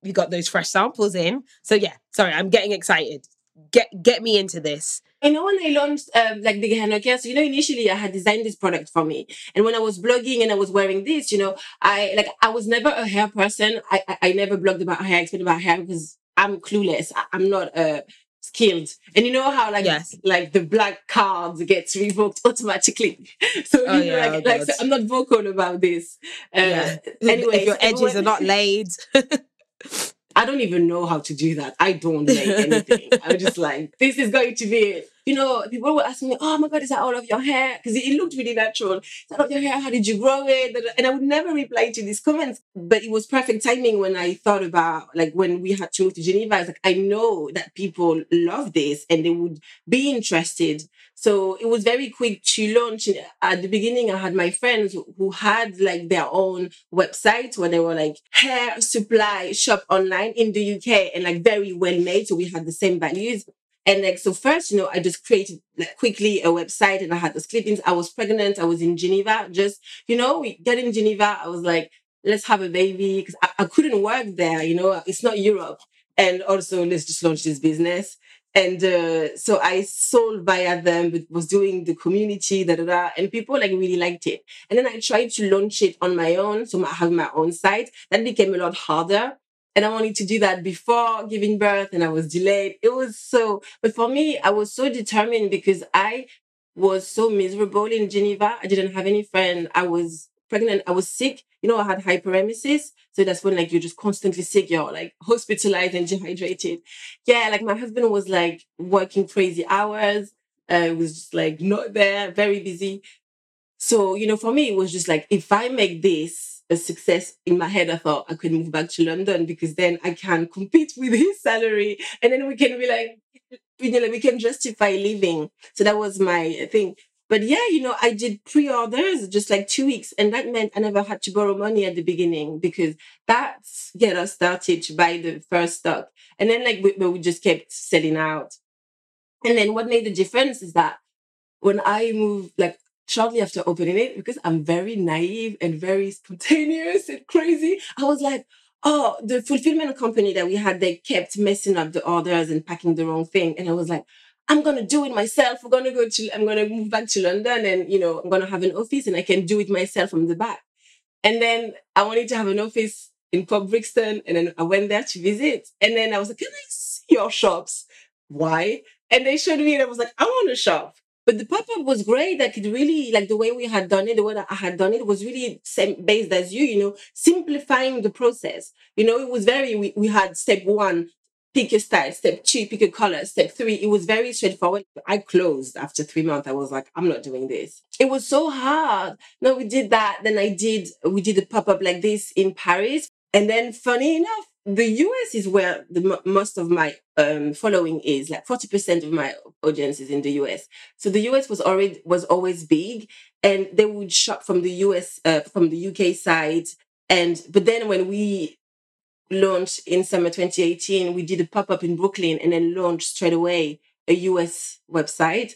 you got those fresh samples in. So yeah, sorry, I'm getting excited. Get get me into this. I know when I launched um, like the Gehenna so you know, initially I had designed this product for me, and when I was blogging and I was wearing this, you know, I like I was never a hair person. I I, I never blogged about hair, I explained about hair because I'm clueless. I, I'm not uh skilled, and you know how like Yes. like the black card gets revoked automatically. [LAUGHS] so Oh, you know, yeah, like, oh, like so I'm not vocal about this. Uh, yeah. Anyways, if your edges are not [LAUGHS] laid. I don't even know how to do that. I don't [LAUGHS] make anything. I'm just like, this is going to be it. You know, people were asking me, oh my God, is that all of your hair? Because it, looked really natural. Is that all of your hair? How did you grow it? And I would never reply to these comments. But it was perfect timing when I thought about, like, when we had to move to Geneva. I was like, I know that people love this and they would be interested. So it was very quick to launch. At the beginning, I had my friends who- who had like their own website where they were like hair supply shop online in the UK and like very well made. So we had the same values. And like, so first, you know, I just created like quickly a website and I had those clippings. I was pregnant. I was in Geneva. Just, you know, we get in Geneva. I was like, let's have a baby because I, I couldn't work there. You know, it's not Europe. And also let's just launch this business. and uh, so I sold via them, but was doing the community, da da da, and people like really liked it. And then I tried to launch it on my own, so I have my own site. That became a lot harder. And I wanted to do that before giving birth, and I was delayed. It was so, but for me, I was so determined because I was so miserable in Geneva. I didn't have any friend. I was pregnant. I was sick. You know, I had hyperemesis. So that's when like you're just constantly sick. You're like hospitalized and [LAUGHS] dehydrated. Yeah, like my husband was like working crazy hours. Uh, was just like not there, very busy. So, you know, for me, it was just like, if I make this a success in my head, I thought I could move back to London because then I can compete [LAUGHS] with his salary and then we can be like, you know, like we can justify living. So that was my thing. But yeah, you know, I did pre-orders just like two weeks, and that meant I never had to borrow money at the beginning because that's get us started to buy the first stock, and then like we, we just kept selling out. And then what made the difference is that when I moved, like shortly after opening it, because I'm very naive and very spontaneous and crazy, I was like, oh, the fulfillment company that we had, they kept messing up the orders and packing the wrong thing. And I was like, I'm gonna do it myself. We're gonna go to I'm gonna move back to London and you know, I'm gonna have an office and I can do it myself from the back. And then I wanted to have an office in Pop Brixton and then I went there to visit. And then I was like, Can I see your shops? Why? And they showed me and I was like, I want to shop. But the pop-up was great. Like it really, like the way we had done it, the way that I had done it was really same based as you, you know, simplifying the process. You know, it was very, we, we had step one, pick a style, step two, pick a color, step three. It was very straightforward. I closed after three months. I was like, I'm not doing this. It was so hard. No, we did that. Then I did, we did a pop-up like this in Paris. And then funny enough, the US is where the most of my um, following is. Like forty percent of my audience is in the US. So the US was already was always big, and they would shop from the US uh, from the UK side. And but then when we launched in summer 2018, we did a pop up in Brooklyn, and then launched straight away a US website.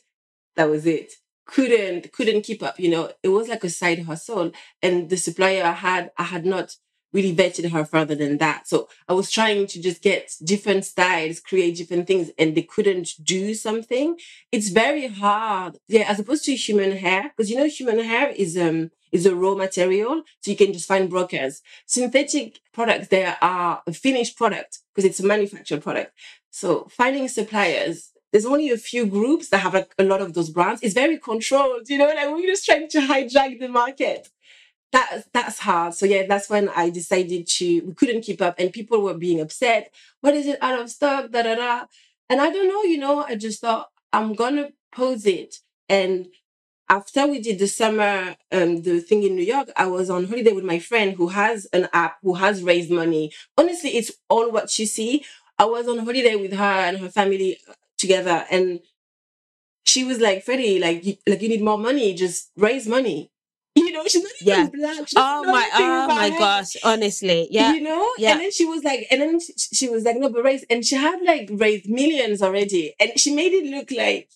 That was it. Couldn't couldn't keep up. You know, it was like a side hustle, and the supplier I had, I had not really vetted her further than that. So I was trying to just get different styles, create different things, and they couldn't do something. It's very hard. Yeah, as opposed to human hair, because you know, human hair is um is a raw material, so you can just find brokers. Synthetic products, they are a finished product because it's a manufactured product. So finding suppliers, there's only a few groups that have like a lot of those brands. It's very controlled, you know, like we're just trying to hijack the market that that's hard. So yeah, that's when I decided to we couldn't keep up and people were being upset. What is it out of stock? Da da da. And I don't know, you know, I just thought I'm gonna pose it. And after we did the summer um the thing in New York, I was on holiday with my friend who has an app who has raised money. Honestly, it's all what you see. I was on holiday with her and her family uh, together and she was like, Freddie, like you, like you need more money, just raise money [LAUGHS] you know, she's not even yeah. black. Oh my, oh my gosh, honestly, yeah, you know. Yeah. And then she was like, and then she, she was like, no, but raise, and she had like raised millions already, and she made it look like.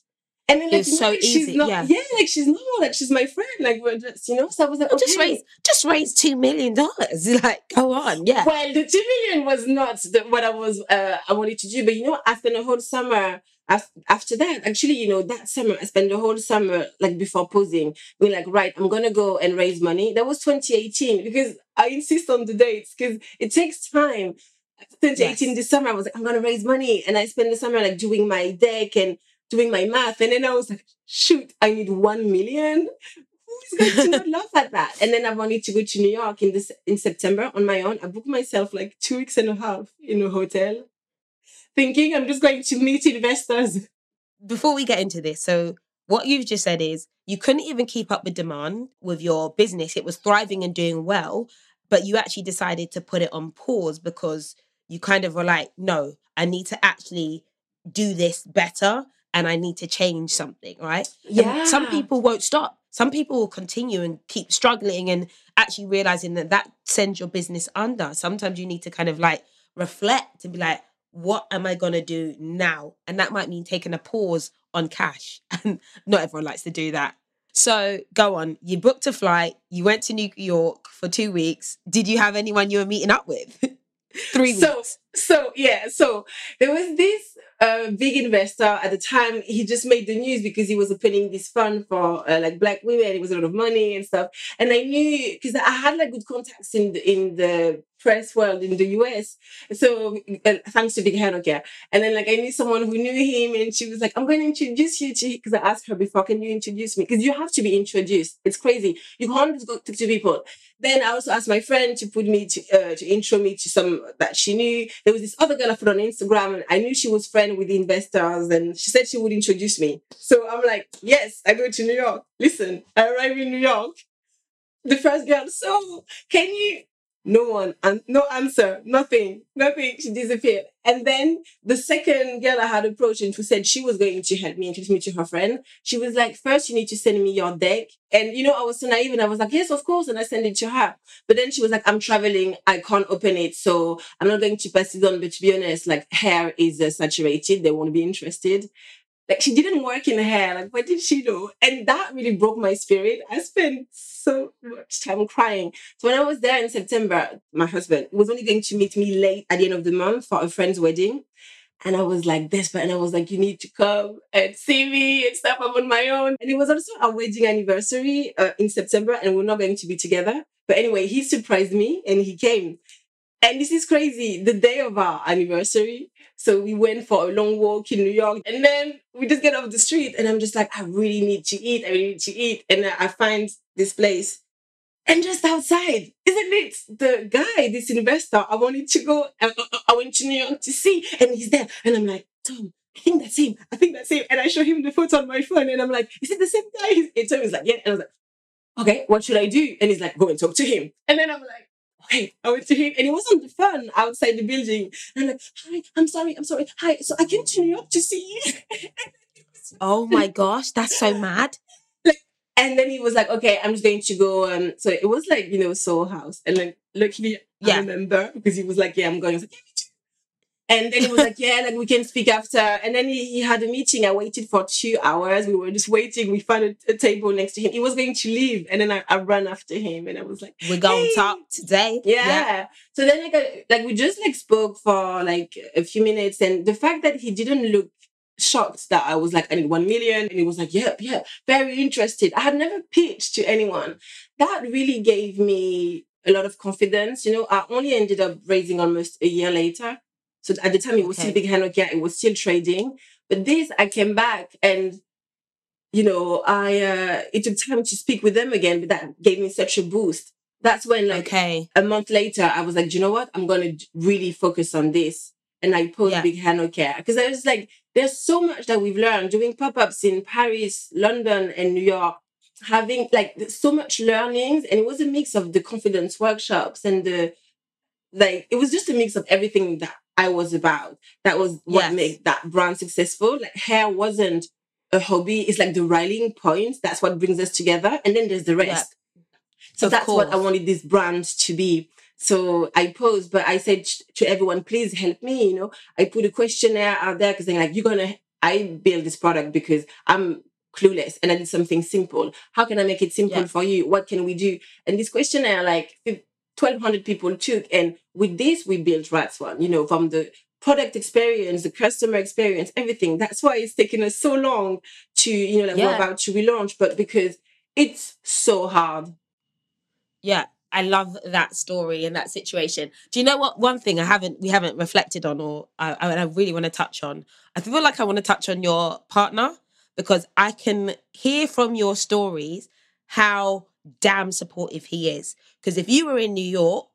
And then, like, it's so like, easy, not, yeah. yeah, like she's normal. like she's my friend, like we're just, you know. So I was like, okay. just raise, just raise two million dollars, [LAUGHS] like go on, yeah. Well, the two million was not the, what I was, uh, I wanted to do, but you know, after the whole summer, after that, actually, you know, that summer, I spent the whole summer, like before posing, being like, right, I'm going to go and raise money. That was 2018 because I insist on the dates because it takes time. 2018, yes. this summer, I was like, I'm going to raise money. And I spent the summer like doing my deck and doing my math. And then I was like, shoot, I need 1 million. Who's going to not laugh at that? And then I wanted to go to New York in this in September on my own. I booked myself like two weeks and a half in a hotel thinking I'm just going to meet investors. Before we get into this, so what you've just said is you couldn't even keep up with demand with your business. It was thriving and doing well, but you actually decided to put it on pause because you kind of were like, no, I need to actually do this better and I need to change something, right? Yeah. And some people won't stop. Some people will continue and keep struggling and actually realizing that that sends your business under. Sometimes you need to kind of like reflect and be like, what am I going to do now? And that might mean taking a pause on cash. [LAUGHS] And not everyone likes to do that. So go on. You booked a flight. You went to New York for two weeks. Did you have anyone you were meeting up with? [LAUGHS] Three so, weeks. So yeah. So there was this a big investor at the time. He just made the news because he was opening this fund for uh, like black women. It was a lot of money and stuff. And I knew because I had like good contacts in the, in the press world in the US. So uh, thanks to Big Hair Care. And then like I knew someone who knew him and she was like, I'm going to introduce you to because I asked her before, can you introduce me? Because you have to be introduced. It's crazy. You can't just go to people. Then I also asked my friend to put me to uh, to intro me to some that she knew. There was this other girl I put on Instagram and I knew she was friend with investors and she said she would introduce me. So I'm like, yes, I go to New York. Listen, I arrive in New York. The first girl, so can you no one and no answer nothing nothing she disappeared. And then the second girl i had approached and who said she was going to help me introduce me to her friend. She was like first you need to send me your deck. And you know i was so naive and i was like yes of course and i sent it to her. But then she was like i'm traveling. I can't open it so i'm not going to pass it on. But to be honest like hair is uh, saturated. They won't be interested like she didn't work in hair. Like what did she do? And that really broke my spirit. I spent so much time crying. So when I was there in September, my husband was only going to meet me late at the end of the month for a friend's wedding. And I was like desperate. And I was like, you need to come and see me and stuff. I'm on my own. And it was also our wedding anniversary uh, in September, and we're not going to be together. But anyway, he surprised me and he came. And this is crazy. The day of our anniversary, so we went for a long walk in New York and then we just get off the street and I'm just like, I really need to eat. I really need to eat. And I find this place and just outside, isn't it? The guy, this investor, I wanted to go, I, I went to New York to see and he's there. And I'm like, Tom, I think that's him. I think that's him. And I show him the photo on my phone and I'm like, is it the same guy? And Tom is like, yeah. And I was like, okay, what should I do? And he's like, go and talk to him. And then I'm like, [LAUGHS] I went to him and it was on the phone outside the building. And I'm like, hi, I'm sorry, I'm sorry. Hi, so I came to New York to see you. [LAUGHS] oh my gosh, that's so mad. Like, and then he was like, okay, I'm just going to go. Um, so it was like, you know, Soho House. And then luckily yeah. I remember because he was like, yeah, I'm going. I was like, yeah, me too. And then he was like, yeah, like we can speak after. And then he, he had a meeting. I waited for two hours. We were just waiting. We found a, a table next to him. He was going to leave. And then I, I ran after him and I was like, We're going to talk today. Yeah. yeah. So then like, I, like we just like spoke for like a few minutes. And the fact that he didn't look shocked that I was like, I need one million. And he was like, yep, yeah, very interested. I had never pitched to anyone. That really gave me a lot of confidence. You know, I only ended up raising almost a year later. So at the time it was okay. still big Hair Care, it was still trading. But this, I came back and, you know, I uh, it took time to speak with them again, but that gave me such a boost. That's when, like, okay. a month later, I was like, you know what? I'm gonna really focus on this. And I posed yeah. Big Hair Care because I was like, there's so much that we've learned doing pop ups in Paris, London, and New York having like so much learnings and it was a mix of the confidence workshops and the like it was just a mix of everything that I was about. That was what yes. made that brand successful. Like hair wasn't a hobby. It's like the rallying point. That's what brings us together. And then there's the rest. Yeah. So of that's course. what I wanted this brand to be. So I posed, but I said to everyone, please help me. You know, I put a questionnaire out there because I'm like, you're gonna. I build this product because I'm clueless and I did something simple. How can I make it simple yeah. for you? What can we do? And this questionnaire, like 1,200 people took. And with this, we built RadSwan. you know, from the product experience, the customer experience, everything. That's why it's taken us so long to, you know, like yeah. we're about to relaunch, but because it's so hard. Yeah. I love that story and that situation. Do you know what? One thing I haven't we haven't reflected on, or I, I really want to touch on. I feel like I want to touch on your partner because I can hear from your stories how damn supportive he is. Because if you were in New York,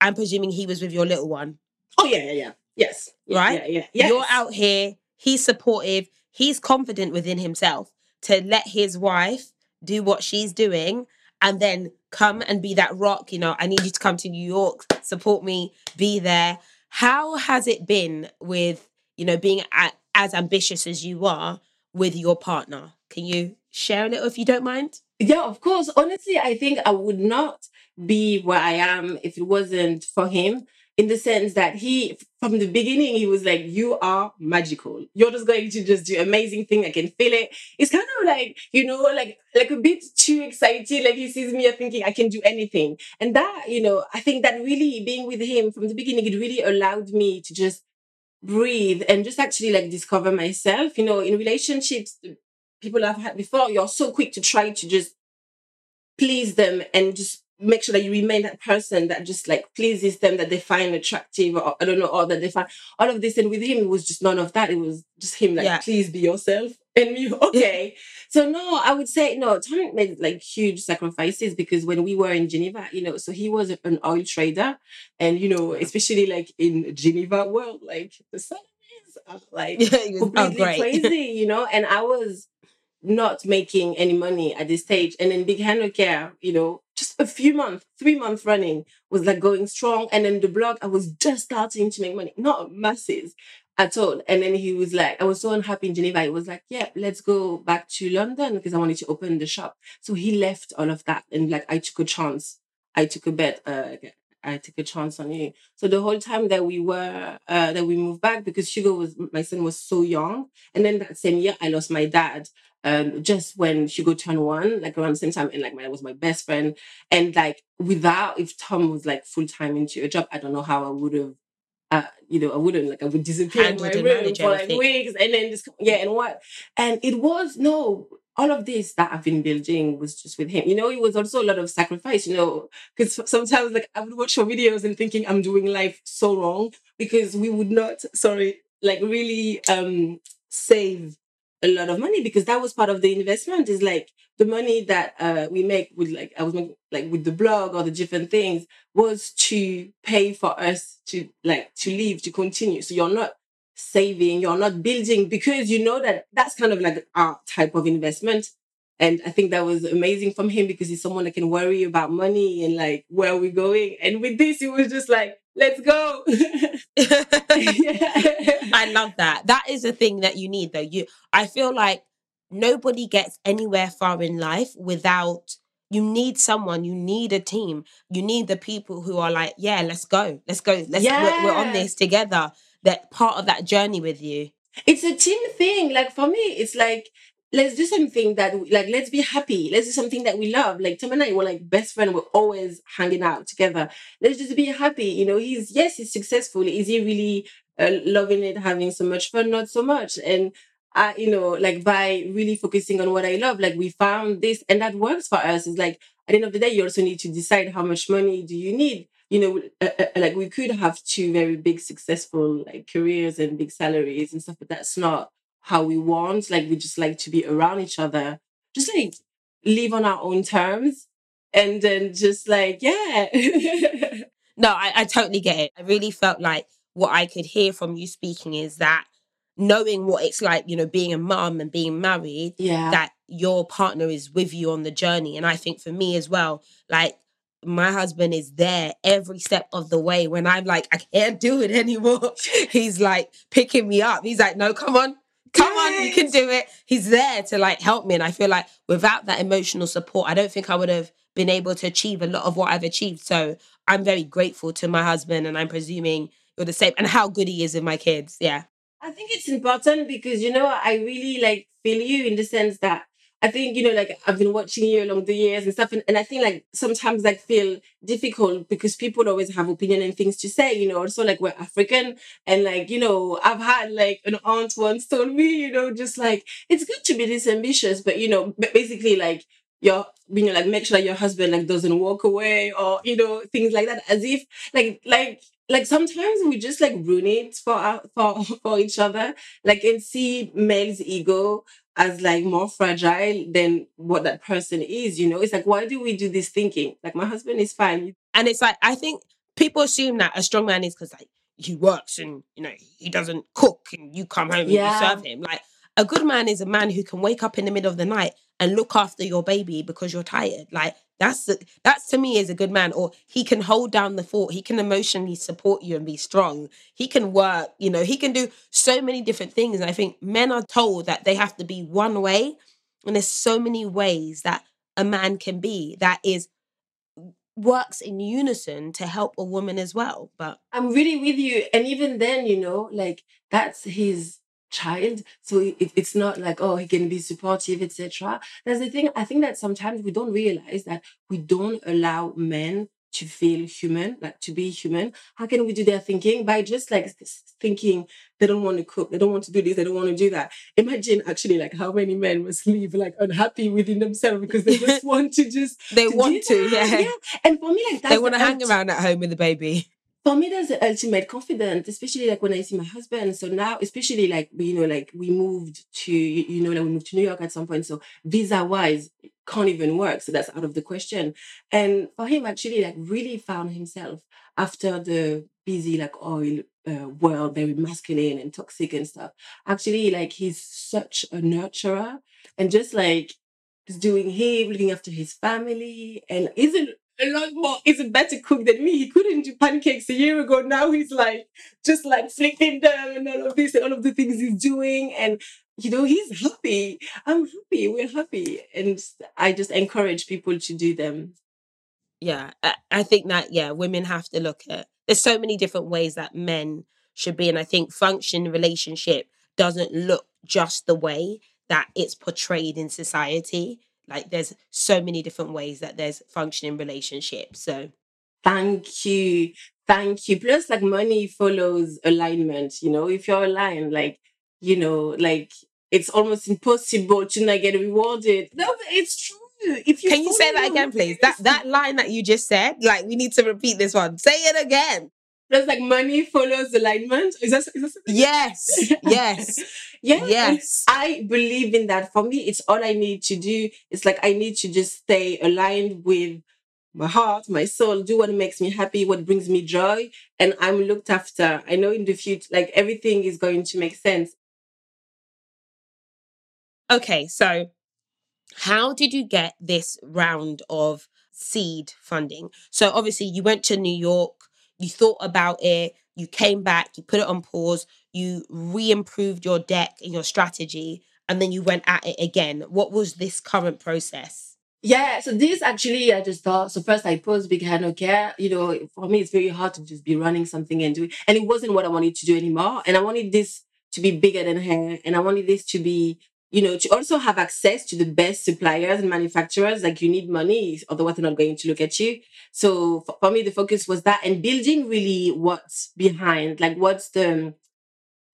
I'm presuming he was with your little one. Oh yeah, yeah, yeah. Yes. Right? Yeah, yeah. Yes. You're out here, he's supportive, he's confident within himself to let his wife do what she's doing and then come and be that rock, you know, I need you to come to New York, support me, be there. How has it been with, you know, being a- as ambitious as you are with your partner? Can you share a little if you don't mind? Yeah, of course. Honestly, I think I would not be where I am if it wasn't for him. In the sense that he, from the beginning, he was like, "You are magical. You're just going to just do amazing thing. I can feel it." It's kind of like you know, like like a bit too excited. Like he sees me, thinking I can do anything, and that you know, I think that really being with him from the beginning, it really allowed me to just breathe and just actually like discover myself. You know, in relationships, people I've had before, you're so quick to try to just please them and just make sure that you remain that person that just like pleases them that they find attractive or I don't know or that they find all of this. And with him it was just none of that. It was just him like Yeah. please be yourself and me [LAUGHS] okay. [LAUGHS] So no I would say no Tom made like huge sacrifices because when we were in Geneva you know so he was an oil trader and you know especially like in Geneva world like the salaries are like [LAUGHS] Yeah, oh, completely crazy, you know. And I was not making any money at this stage. And then Big Hair Care, you know, just a few months, three months running, was like going strong. And then the blog, I was just starting to make money, not masses at all. And then he was like, I was so unhappy in Geneva. He was like, Yeah, let's go back to London because I wanted to open the shop. So he left all of that. And like I took a chance. I took a bet. Uh, I took a chance on you. So the whole time that we were uh, that we moved back because Hugo was my son was so young, and then that same year I lost my dad. Um, just when Hugo turn one, like around the same time, and like my was my best friend, and like without if Tom was like full time into a job, I don't know how I would have. Uh, you know, I wouldn't like I would disappear in my and room for like weeks, and then just yeah, and what, and it was no all of this that I've been building was just with him. You know, it was also a lot of sacrifice. You know, because [LAUGHS] sometimes like I would watch your videos and thinking I'm doing life so wrong because we would not, sorry, like really um save a lot of money because that was part of the investment is like the money that uh we make with like I was making like with the blog or the different things was to pay for us to like to live to continue so you're not saving you're not building because you know that that's kind of like our type of investment and I think that was amazing from him because he's someone that can worry about money and like where we're going. And with this, it was just like, let's go. [LAUGHS] I love that. That is a thing that you need though. You I feel like nobody gets anywhere far in life without you need someone, you need a team. You need the people who are like, yeah, let's go. Let's go. Let's we're, we're on this together. That part of that journey with you. it's a team thing. Like for me, it's like let's do something that like let's be happy. Let's do something that we love. Like Tom and I were like best friends. We're always hanging out together. Let's just be happy. You know, he's yes, he's successful. Is he really uh, loving it, having so much fun? Not so much. And I, you know, like by really focusing on what I love, like we found this, and that works for us. It's like at the end of the day, you also need to decide how much money do you need. You know, uh, uh, like we could have two very big, successful like careers and big salaries and stuff, but that's not how we want. Like we just like to be around each other, just like live on our own terms, and then just like yeah, [LAUGHS] No, I, I totally get it. I really felt like what I could hear from you speaking is that knowing what it's like, you know, being a mum and being married, yeah, that your partner is with you on the journey. And I think for me as well, like my husband is there every step of the way when I'm like, I can't do it anymore. [LAUGHS] He's like picking me up. He's like, no, come on. Come on, you can do it. He's there to like help me. And I feel like without that emotional support, I don't think I would have been able to achieve a lot of what I've achieved. So I'm very grateful to my husband and I'm presuming you're the same and how good he is with my kids. Yeah. I think it's important because you know I really like feel you in the sense that I think you know like I've been watching you along the years and stuff and, and I think like sometimes like feel difficult because people always have opinion and things to say you know also like we're African and like you know I've had like an aunt once told me you know just like it's good to be this ambitious but you know basically like your you know like make sure your husband like doesn't walk away or you know things like that as if like like like sometimes we just like ruin it for our, for [LAUGHS] for each other like and see male's ego as like more fragile than what that person is you know? It's like why do we do this thinking? Like my husband is fine. And it's like I think people assume that a strong man is because like he works and you know he doesn't cook and you come home and you serve him. Like a good man is a man who can wake up in the middle of the night and look after your baby because you're tired. Like that's that's to me is a good man. Or he can hold down the fort. He can emotionally support you and be strong. He can work. You know he can do so many different things. And I think men are told that they have to be one way, and there's so many ways that a man can be that is works in unison to help a woman as well. But i'm really with you and even then you know like that's his child so it, it's not like oh he can be supportive etc that's the thing i think that sometimes we don't realize that we don't allow men to feel human, like to be human. How can we do their thinking? By just like thinking they don't want to cook, they don't want to do this, they don't want to do that. Imagine actually like how many men must live like unhappy within themselves because they just [LAUGHS] want to just they to want to, yeah. yeah. And for me, like They want to hang around at home with the baby. For me that's the ultimate confidence especially like when i see my husband. So now especially like you know like we moved to you know like we moved to new york at some point. So visa wise can't even work. So that's out of the question. And for him actually like really found himself after the busy like oil uh, world very masculine and toxic and stuff. Actually like he's such a nurturer and just like doing him looking after his family and he's a, lot more he's a better cook than me. He couldn't do pancakes a year ago. Now he's like just like flipping them and all of this and all of the things he's doing. And you know he's happy. I'm happy. We're happy. And i just encourage people to do them. Yeah, I, I think that yeah, women have to look at. There's so many different ways that men should be, and I think function relationship doesn't look just the way that it's portrayed in society. Like there's so many different ways that there's functioning relationships. So Thank you. Thank you. Plus, like money follows alignment. You know, if you're aligned, like, you know, like it's almost impossible to not get rewarded. No, it's true. If you can you say that again, please? That that line that you just said, like we need to repeat this one. Say it again. Plus like money follows alignment. Is that, is that? Yes, yes, [LAUGHS] Yeah. yes. I believe in that. For me, it's all I need to do. It's like I need to just stay aligned with my heart, my soul, do what makes me happy, what brings me joy, and I'm looked after. I know in the future, like everything is going to make sense. Okay, so how did you get this round of seed funding? So obviously you went to New York, you thought about it, you came back, you put it on pause, you re-improved your deck and your strategy, and then you went at it again. What was this current process? Yeah, so this actually, I just thought. So first, I posed Hair Care. You know, for me, it's very hard to just be running something and doing, and it wasn't what I wanted to do anymore. And I wanted this to be bigger than her, and I wanted this to be, you know, to also have access to the best suppliers and manufacturers. Like you need money, otherwise they're not going to look at you. So for, me, the focus was that, and building really what's behind, like what's the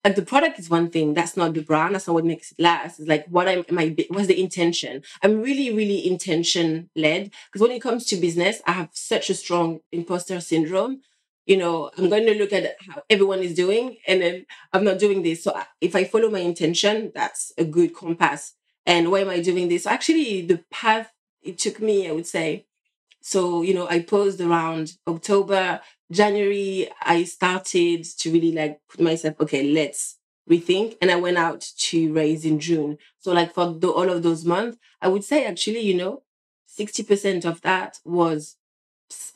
like the product is one thing that's not the brand that's not what makes it last it's like what i'm my what's the intention i'm really really intention led because when it comes to business i have such a strong imposter syndrome you know i'm going to look at how everyone is doing and then i'm not doing this so if i follow my intention that's a good compass and why am i doing this actually the path it took me i would say so you know i posed around october January, I started to really like put myself, okay, let's rethink. And I went out to raise in June. So like for the, all of those months, I would say actually, you know, 60% of that was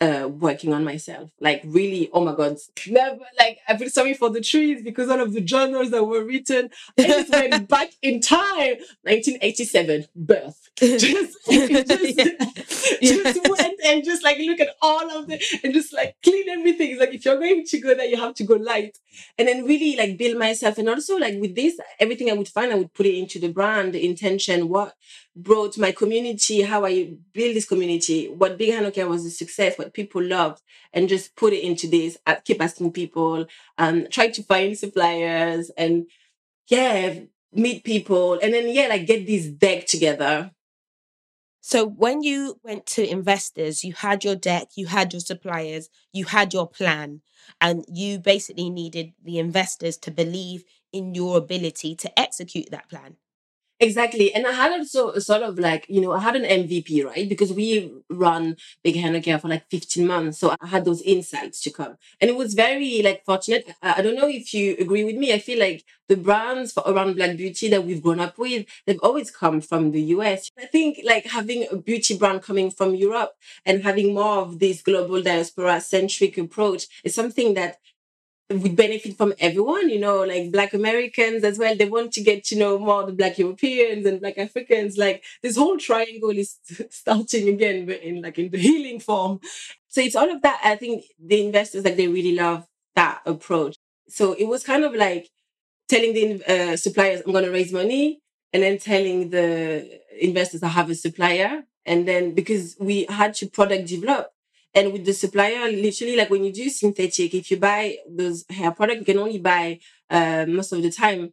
uh, working on myself. Like really, oh my God, never like I feel sorry for the trees because all of the journals that were written, I just went [LAUGHS] back in time, 1987, birth. [LAUGHS] Just, just, [LAUGHS] Yeah. just went and just like look at all of the and just like clean everything. It's like if you're going to go there, you have to go light. And then really like build myself. And also like with this, everything I would find, I would put it into the brand, the intention, what brought my community, how I build this community, what Big Care was a success, what people loved, and just put it into this. I keep asking people, um, try to find suppliers and yeah, meet people. And then yeah, like get this deck together. So when you went to investors, you had your deck, you had your suppliers, you had your plan, and you basically needed the investors to believe in your ability to execute that plan. Exactly. And I had also sort of like, you know, I had an MVP, right? Because we run Big Hair Care for like 15 months. So I had those insights to come. And it was very like fortunate. I, I don't know if you agree with me. I feel like the brands for around Black Beauty that we've grown up with, they've always come from the US. I think like having a beauty brand coming from Europe and having more of this global diaspora centric approach is something that would benefit from everyone, you know, like Black Americans as well. They want to get to know more the Black Europeans and Black Africans. Like this whole triangle is [LAUGHS] starting again, but in like in the healing form. So it's all of that. I think the investors like they really love that approach. So it was kind of like telling the uh, suppliers I'm going to raise money, and then telling the investors I have a supplier, and then because we had to product develop And with the supplier, literally, like when you do synthetic, if you buy those hair products, you can only buy uh, most of the time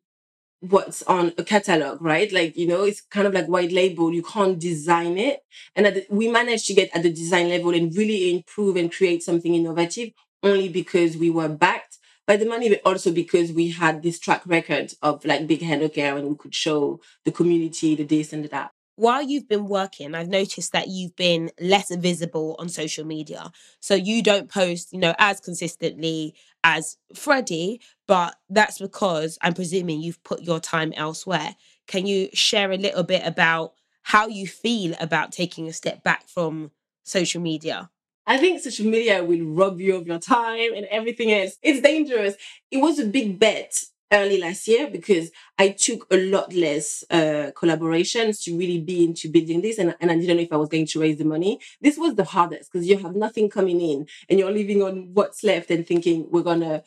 what's on a catalog, right? Like, you know, it's kind of like white label. You can't design it. And the, we managed to get at the design level and really improve and create something innovative only because we were backed by the money, but also because we had this track record of like big hair care and we could show the community the this and the that while you've been working, I've noticed that you've been less visible on social media. So you don't post, you know, as consistently as Freddie, but that's because I'm presuming you've put your time elsewhere. Can you share a little bit about how you feel about taking a step back from social media? I think social media will rob you of your time and everything else. It's dangerous. It was a big bet early last year because I took a lot less uh, collaborations to really be into building this, and, and I didn't know if I was going to raise the money. This was the hardest because you have nothing coming in and you're living on what's left and thinking we're gonna.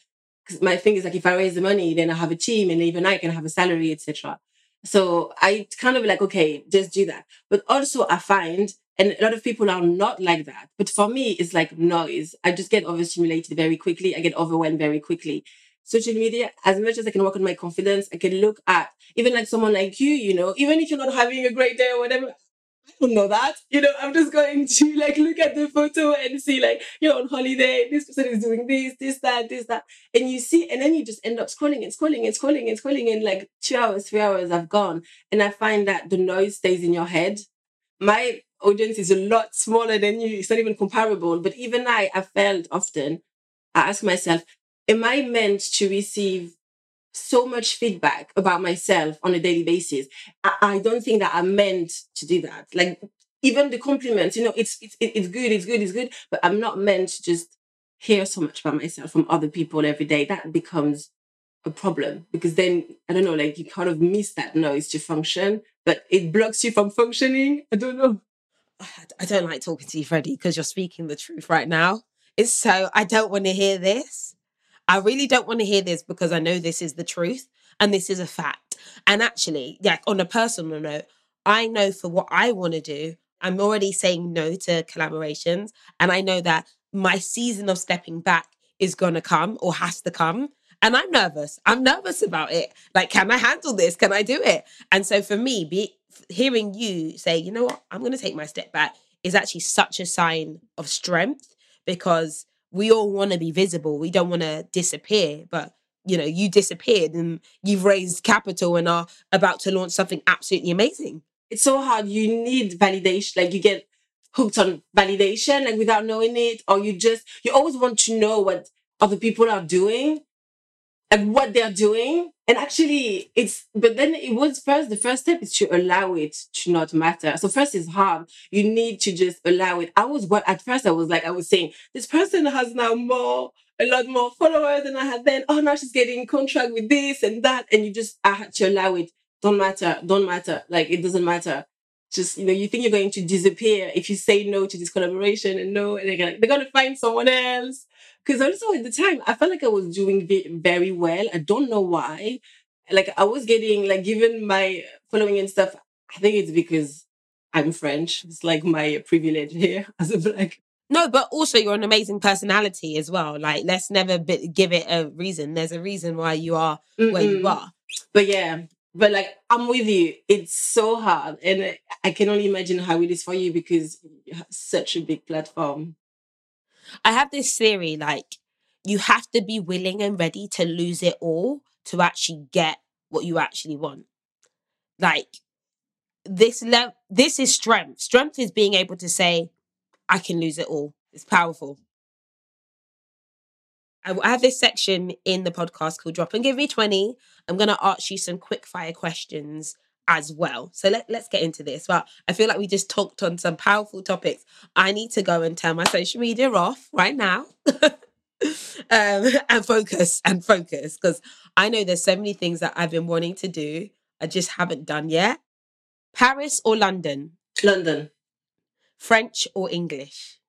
Because my thing is like if I raise the money, then I have a team and even I can have a salary, etc. So I kind of like okay, just do that. But also I find and a lot of people are not like that. But for me, it's like noise. I just get overstimulated very quickly. I get overwhelmed very quickly social media, as much as I can work on my confidence, I can look at even like someone like you, you know, even if you're not having a great day or whatever, I don't know that. You know, I'm just going to [LAUGHS] like look at the photo and see like you're on holiday, this person is doing this, this, that, this, that. And you see, and then you just end up scrolling and scrolling and scrolling and scrolling and like two hours, three hours have gone. And I find that the noise stays in your head. My audience is a lot smaller than you. It's not even comparable. But even I, I felt often, I ask myself, am I meant to receive so much feedback about myself on a daily basis? I, I don't think that I'm meant to do that. Like even the compliments, you know, it's it's it's good, it's good, it's good, but I'm not meant to just hear so much about myself from other people every day. That becomes a problem because then I don't know, like you kind of miss that noise to function, but it blocks you from functioning. I don't know. I don't like talking to you, Freddie, because you're speaking the truth right now. It's so I don't want to hear this. I really don't want to hear this because I know this is the truth and this is a fact. And actually, yeah, on a personal note, I know for what I want to do, I'm already saying no to collaborations. And I know that my season of stepping back is going to come or has to come. And I'm nervous. I'm nervous about it. Like, can I handle this? Can I do it? And so for me, be, hearing you say, you know what, I'm going to take my step back is actually such a sign of strength because we all want to be visible. We don't want to disappear, but you know, you disappeared and you've raised capital and are about to launch something absolutely amazing. It's so hard. You need validation. Like you get hooked on validation, like without knowing it, or you just you always want to know what other people are doing and what they're doing. And actually, it's, but then it was first, the first step is to allow it to not matter. So, first is hard. You need to just allow it. I was what at first I was like, I was saying, this person has now more, a lot more followers than I had then. Oh, now she's getting contract with this and that. And you just, I had to allow it. Don't matter. Don't matter. Like, it doesn't matter just you know you think you're going to disappear if you say no to this collaboration and no and they're gonna, they're gonna find someone else because also at the time I felt like I was doing very well I don't know why like I was getting like given my following and stuff I think it's because I'm French it's like my privilege here [LAUGHS] as a black no, but also you're an amazing personality as well. Like, let's never be- give it a reason. There's a reason why you are Mm-mm. where you are. But yeah, but like I'm with you. It's so hard, and I can only imagine how it is for you because you have such a big platform. I have this theory like you have to be willing and ready to lose it all to actually get what you actually want. Like this le- this is strength. Strength is being able to say I can lose it all. It's powerful. I have this section in the podcast called Drop and Give Me 20. I'm going to ask you some quick fire questions as well. So let, let's get into this. Well, I feel like we just talked on some powerful topics. I need to go and turn my social media off right now. [LAUGHS] um, and focus and focus because I know there's so many things that I've been wanting to do. I just haven't done yet. Paris or London? London. French or English?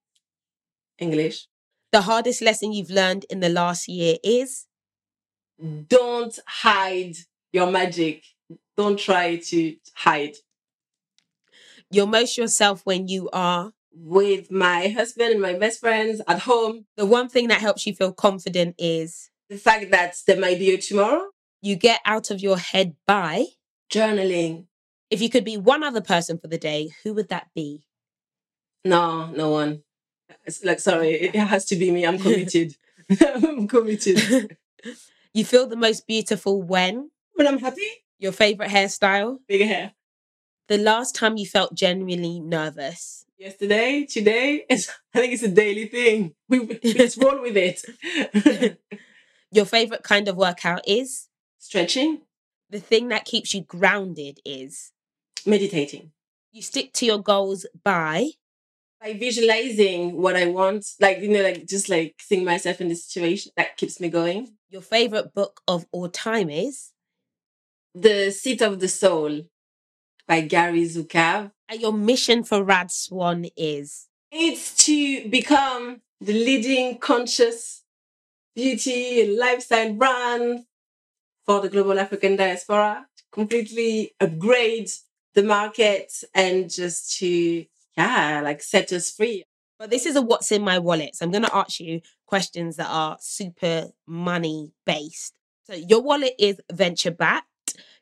English. The hardest lesson you've learned in the last year is? Don't hide your magic. Don't try to hide. You're most yourself when you are? with my husband and my best friends at home. The one thing that helps you feel confident is The fact that there might be a tomorrow. you get out of your head by. Journaling. If you could be one other person for the day, who would that be? No, no one. It's like sorry, it has to be me. I'm committed. [LAUGHS] [LAUGHS] I'm committed. you feel the most beautiful when? When I'm happy, Your favorite hairstyle? big hair. The last time you felt genuinely nervous? Yesterday, today, it's, I think it's a daily thing. We, we just roll with it. [LAUGHS] Your favorite kind of workout is? Stretching, The thing that keeps you grounded is? meditating. You stick to your goals by? By visualizing what I want, like you know, like just like seeing myself in this situation that keeps me going. Your favorite book of all time is? The Seat of the Soul by Gary Zukav. And your mission for RadSwan is? It's to become the leading conscious beauty and lifestyle brand for the global African diaspora, completely upgrade the market and just to, yeah, like set us free. But this is a what's in my wallet. So I'm going to ask you questions that are super money based. So your wallet is venture backed.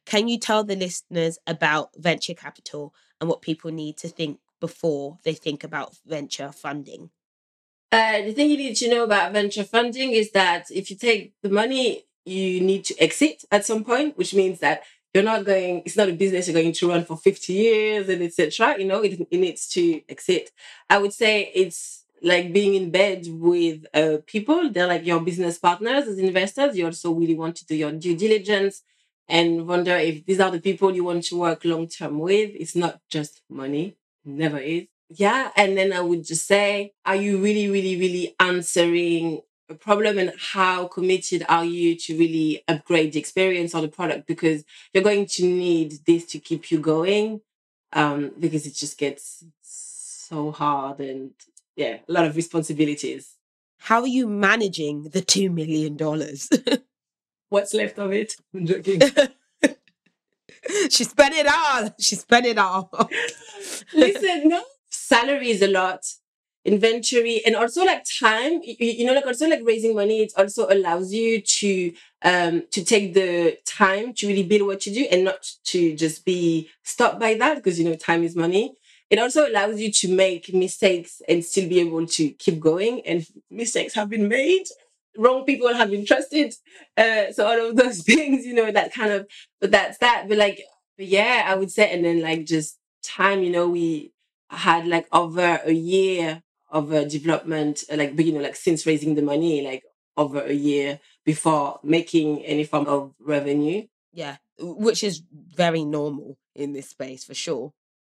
Can you tell the listeners about venture capital and what people need to think before they think about venture funding? Uh, the thing you need to know about venture funding is that if you take the money, you need to exit at some point, which means that you're not going, it's not a business you're going to run for 50 years and etc. You know, it, it needs to exit. I would say it's like being in bed with uh, people. They're like your business partners as investors. You also really want to do your due diligence and wonder if these are the people you want to work long term with. It's not just money, never is. Yeah. And then I would just say, are you really, really, really answering a problem and how committed are you to really upgrade the experience or the product? Because you're going to need this to keep you going. Um, because it just gets so hard and yeah, a lot of responsibilities. How are you managing the $2 million? [LAUGHS] What's left of it? [LAUGHS] I'm joking. [LAUGHS] she spent it all. She spent it all. [LAUGHS] Listen, no, salary is a lot. Inventory and also like time. You, you know, like also like raising money. It also allows you to um to take the time to really build what you do and not to just be stopped by that because you know time is money. It also allows you to make mistakes and still be able to keep going. And mistakes have been made. Wrong people have been trusted. Uh, so all of [LAUGHS] those things, you know, that kind of. But that's that. But like, but yeah, I would say, and then like just time. You know, we had like over a year of uh, development, like, but you know, like since raising the money, like over a year before making any form of revenue. yeah, which is very normal in this space for sure.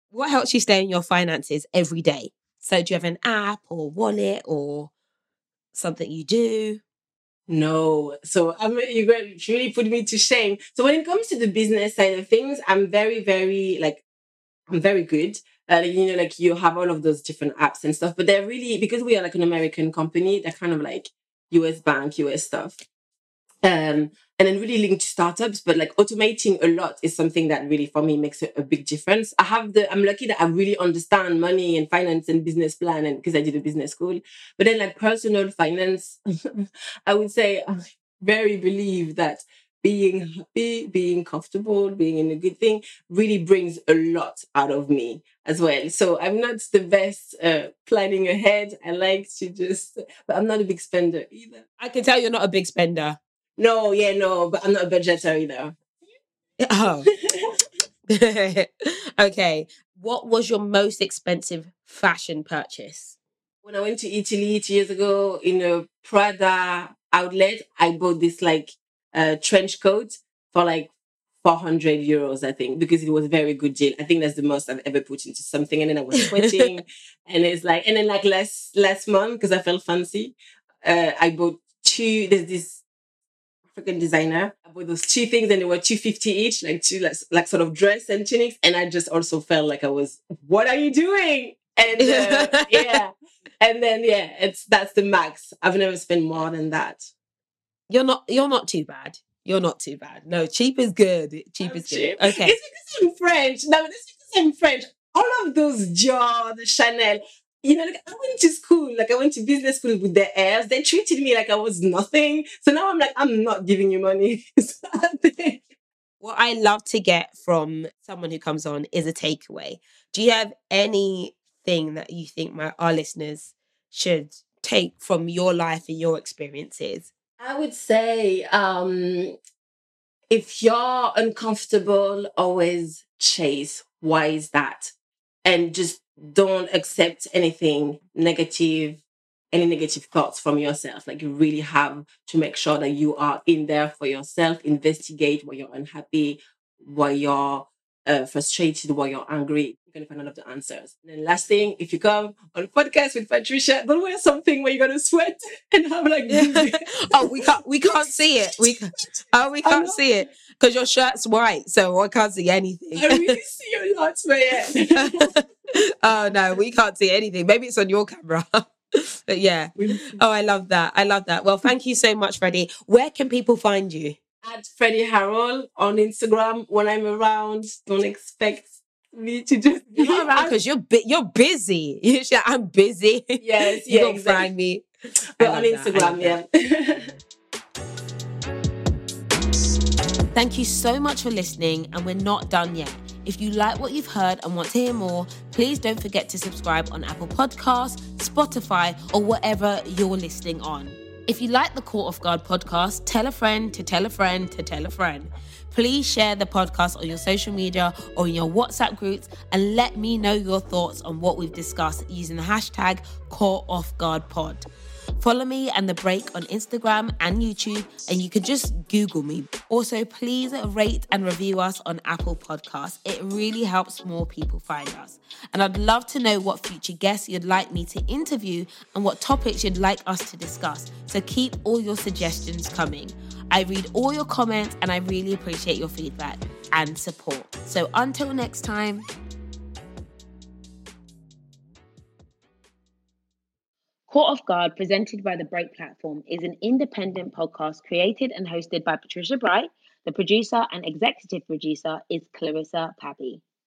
What helps you stay in your finances every day? So, do you have an app or wallet or something you do? No. So I'm to really put me to shame. So when it comes to the business side of things, I'm very, very like I'm very good. Uh, you know, like you have all of those different apps and stuff, but they're really because we are like an American company, they're kind of like US bank, US stuff. Um, and then really linked to startups, but like automating a lot is something that really for me makes a, a big difference. I have the I'm lucky that I really understand money and finance and business plan and because I did a business school. But then like personal finance, [LAUGHS] I would say I very believe that being happy, being comfortable, being in a good thing really brings a lot out of me as well. So I'm not the best uh, planning ahead. I like to just, but I'm not a big spender either. I can tell you're not a big spender. No, yeah, no, but I'm not a budgeter either. Oh. [LAUGHS] [LAUGHS] okay. What was your most expensive fashion purchase? When I went to Italy two years ago in a Prada outlet, I bought this like uh, trench coat for like 400 euros, I think, because it was a very good deal. I think that's the most I've ever put into something. And then I was sweating [LAUGHS] and it's like, and then like last, last month, because I felt fancy, uh, I bought two, there's this African designer. I bought those two things and they were 250 each, like two like, like sort of dress and tunics. And I just also felt like I was, what are you doing? And uh, [LAUGHS] yeah. And then yeah, it's that's the max. I've never spent more than that. You're not you're not too bad. You're not too bad. No, cheap is good. Cheap I'm is cheap. good. Okay. It's because I'm French. No, it's because I'm French. All of those Dior, the Chanel, you know, like I went to school, like I went to business school with their heirs. They treated me like I was nothing. So now I'm like, I'm not giving you money. [LAUGHS] So What I love to get from someone who comes on is a takeaway. Do you have anything that you think my our listeners should take from your life and your experiences? I would say um, if you're uncomfortable, always chase. Why is that? And just don't accept anything negative, any negative thoughts from yourself. Like you really have to make sure that you are in there for yourself, investigate why you're unhappy, why you're uh, frustrated, why you're angry. You're gonna find all of the answers. And then last thing, if you come on a podcast with Patricia, don't wear something where you're gonna sweat [LAUGHS] and have like [LAUGHS] oh, we can't we can't see it. We [LAUGHS] oh we can't see it because your shirt's white, so I can't see anything. I really see your lots, but yeah. Oh no, we can't see anything. Maybe it's on your camera. [LAUGHS] but yeah. Oh, I love that. I love that. Well, thank you so much, Freddie. Where can people find you? At Freddie Harrel on Instagram. When I'm around, don't expect me to just be around because you're bu- you're busy. [LAUGHS] You should, I'm busy. Yes, [LAUGHS] you yeah, don't exactly. find me. But on love that. I Instagram, yeah. Thank you so much for listening, and we're not done yet. If you like what you've heard and want to hear more, please don't forget to subscribe on Apple Podcasts, Spotify, or whatever you're listening on. If you like the Caught Off Guard podcast, tell a friend to tell a friend to tell a friend. Please share the podcast on your social media or in your WhatsApp groups and let me know your thoughts on what we've discussed using the hashtag Caught Off Guard Pod. Follow me and The Break on Instagram and YouTube, and you can just Google me. Also, please rate and review us on Apple Podcasts. It really helps more people find us. And I'd love to know what future guests you'd like me to interview and what topics you'd like us to discuss. So keep all your suggestions coming. I read all your comments and I really appreciate your feedback and support. So until next time, Caught Off Guard, presented by the Break Platform, is an independent podcast created and hosted by Patricia Bright. The producer and executive producer is Clarissa Pabi.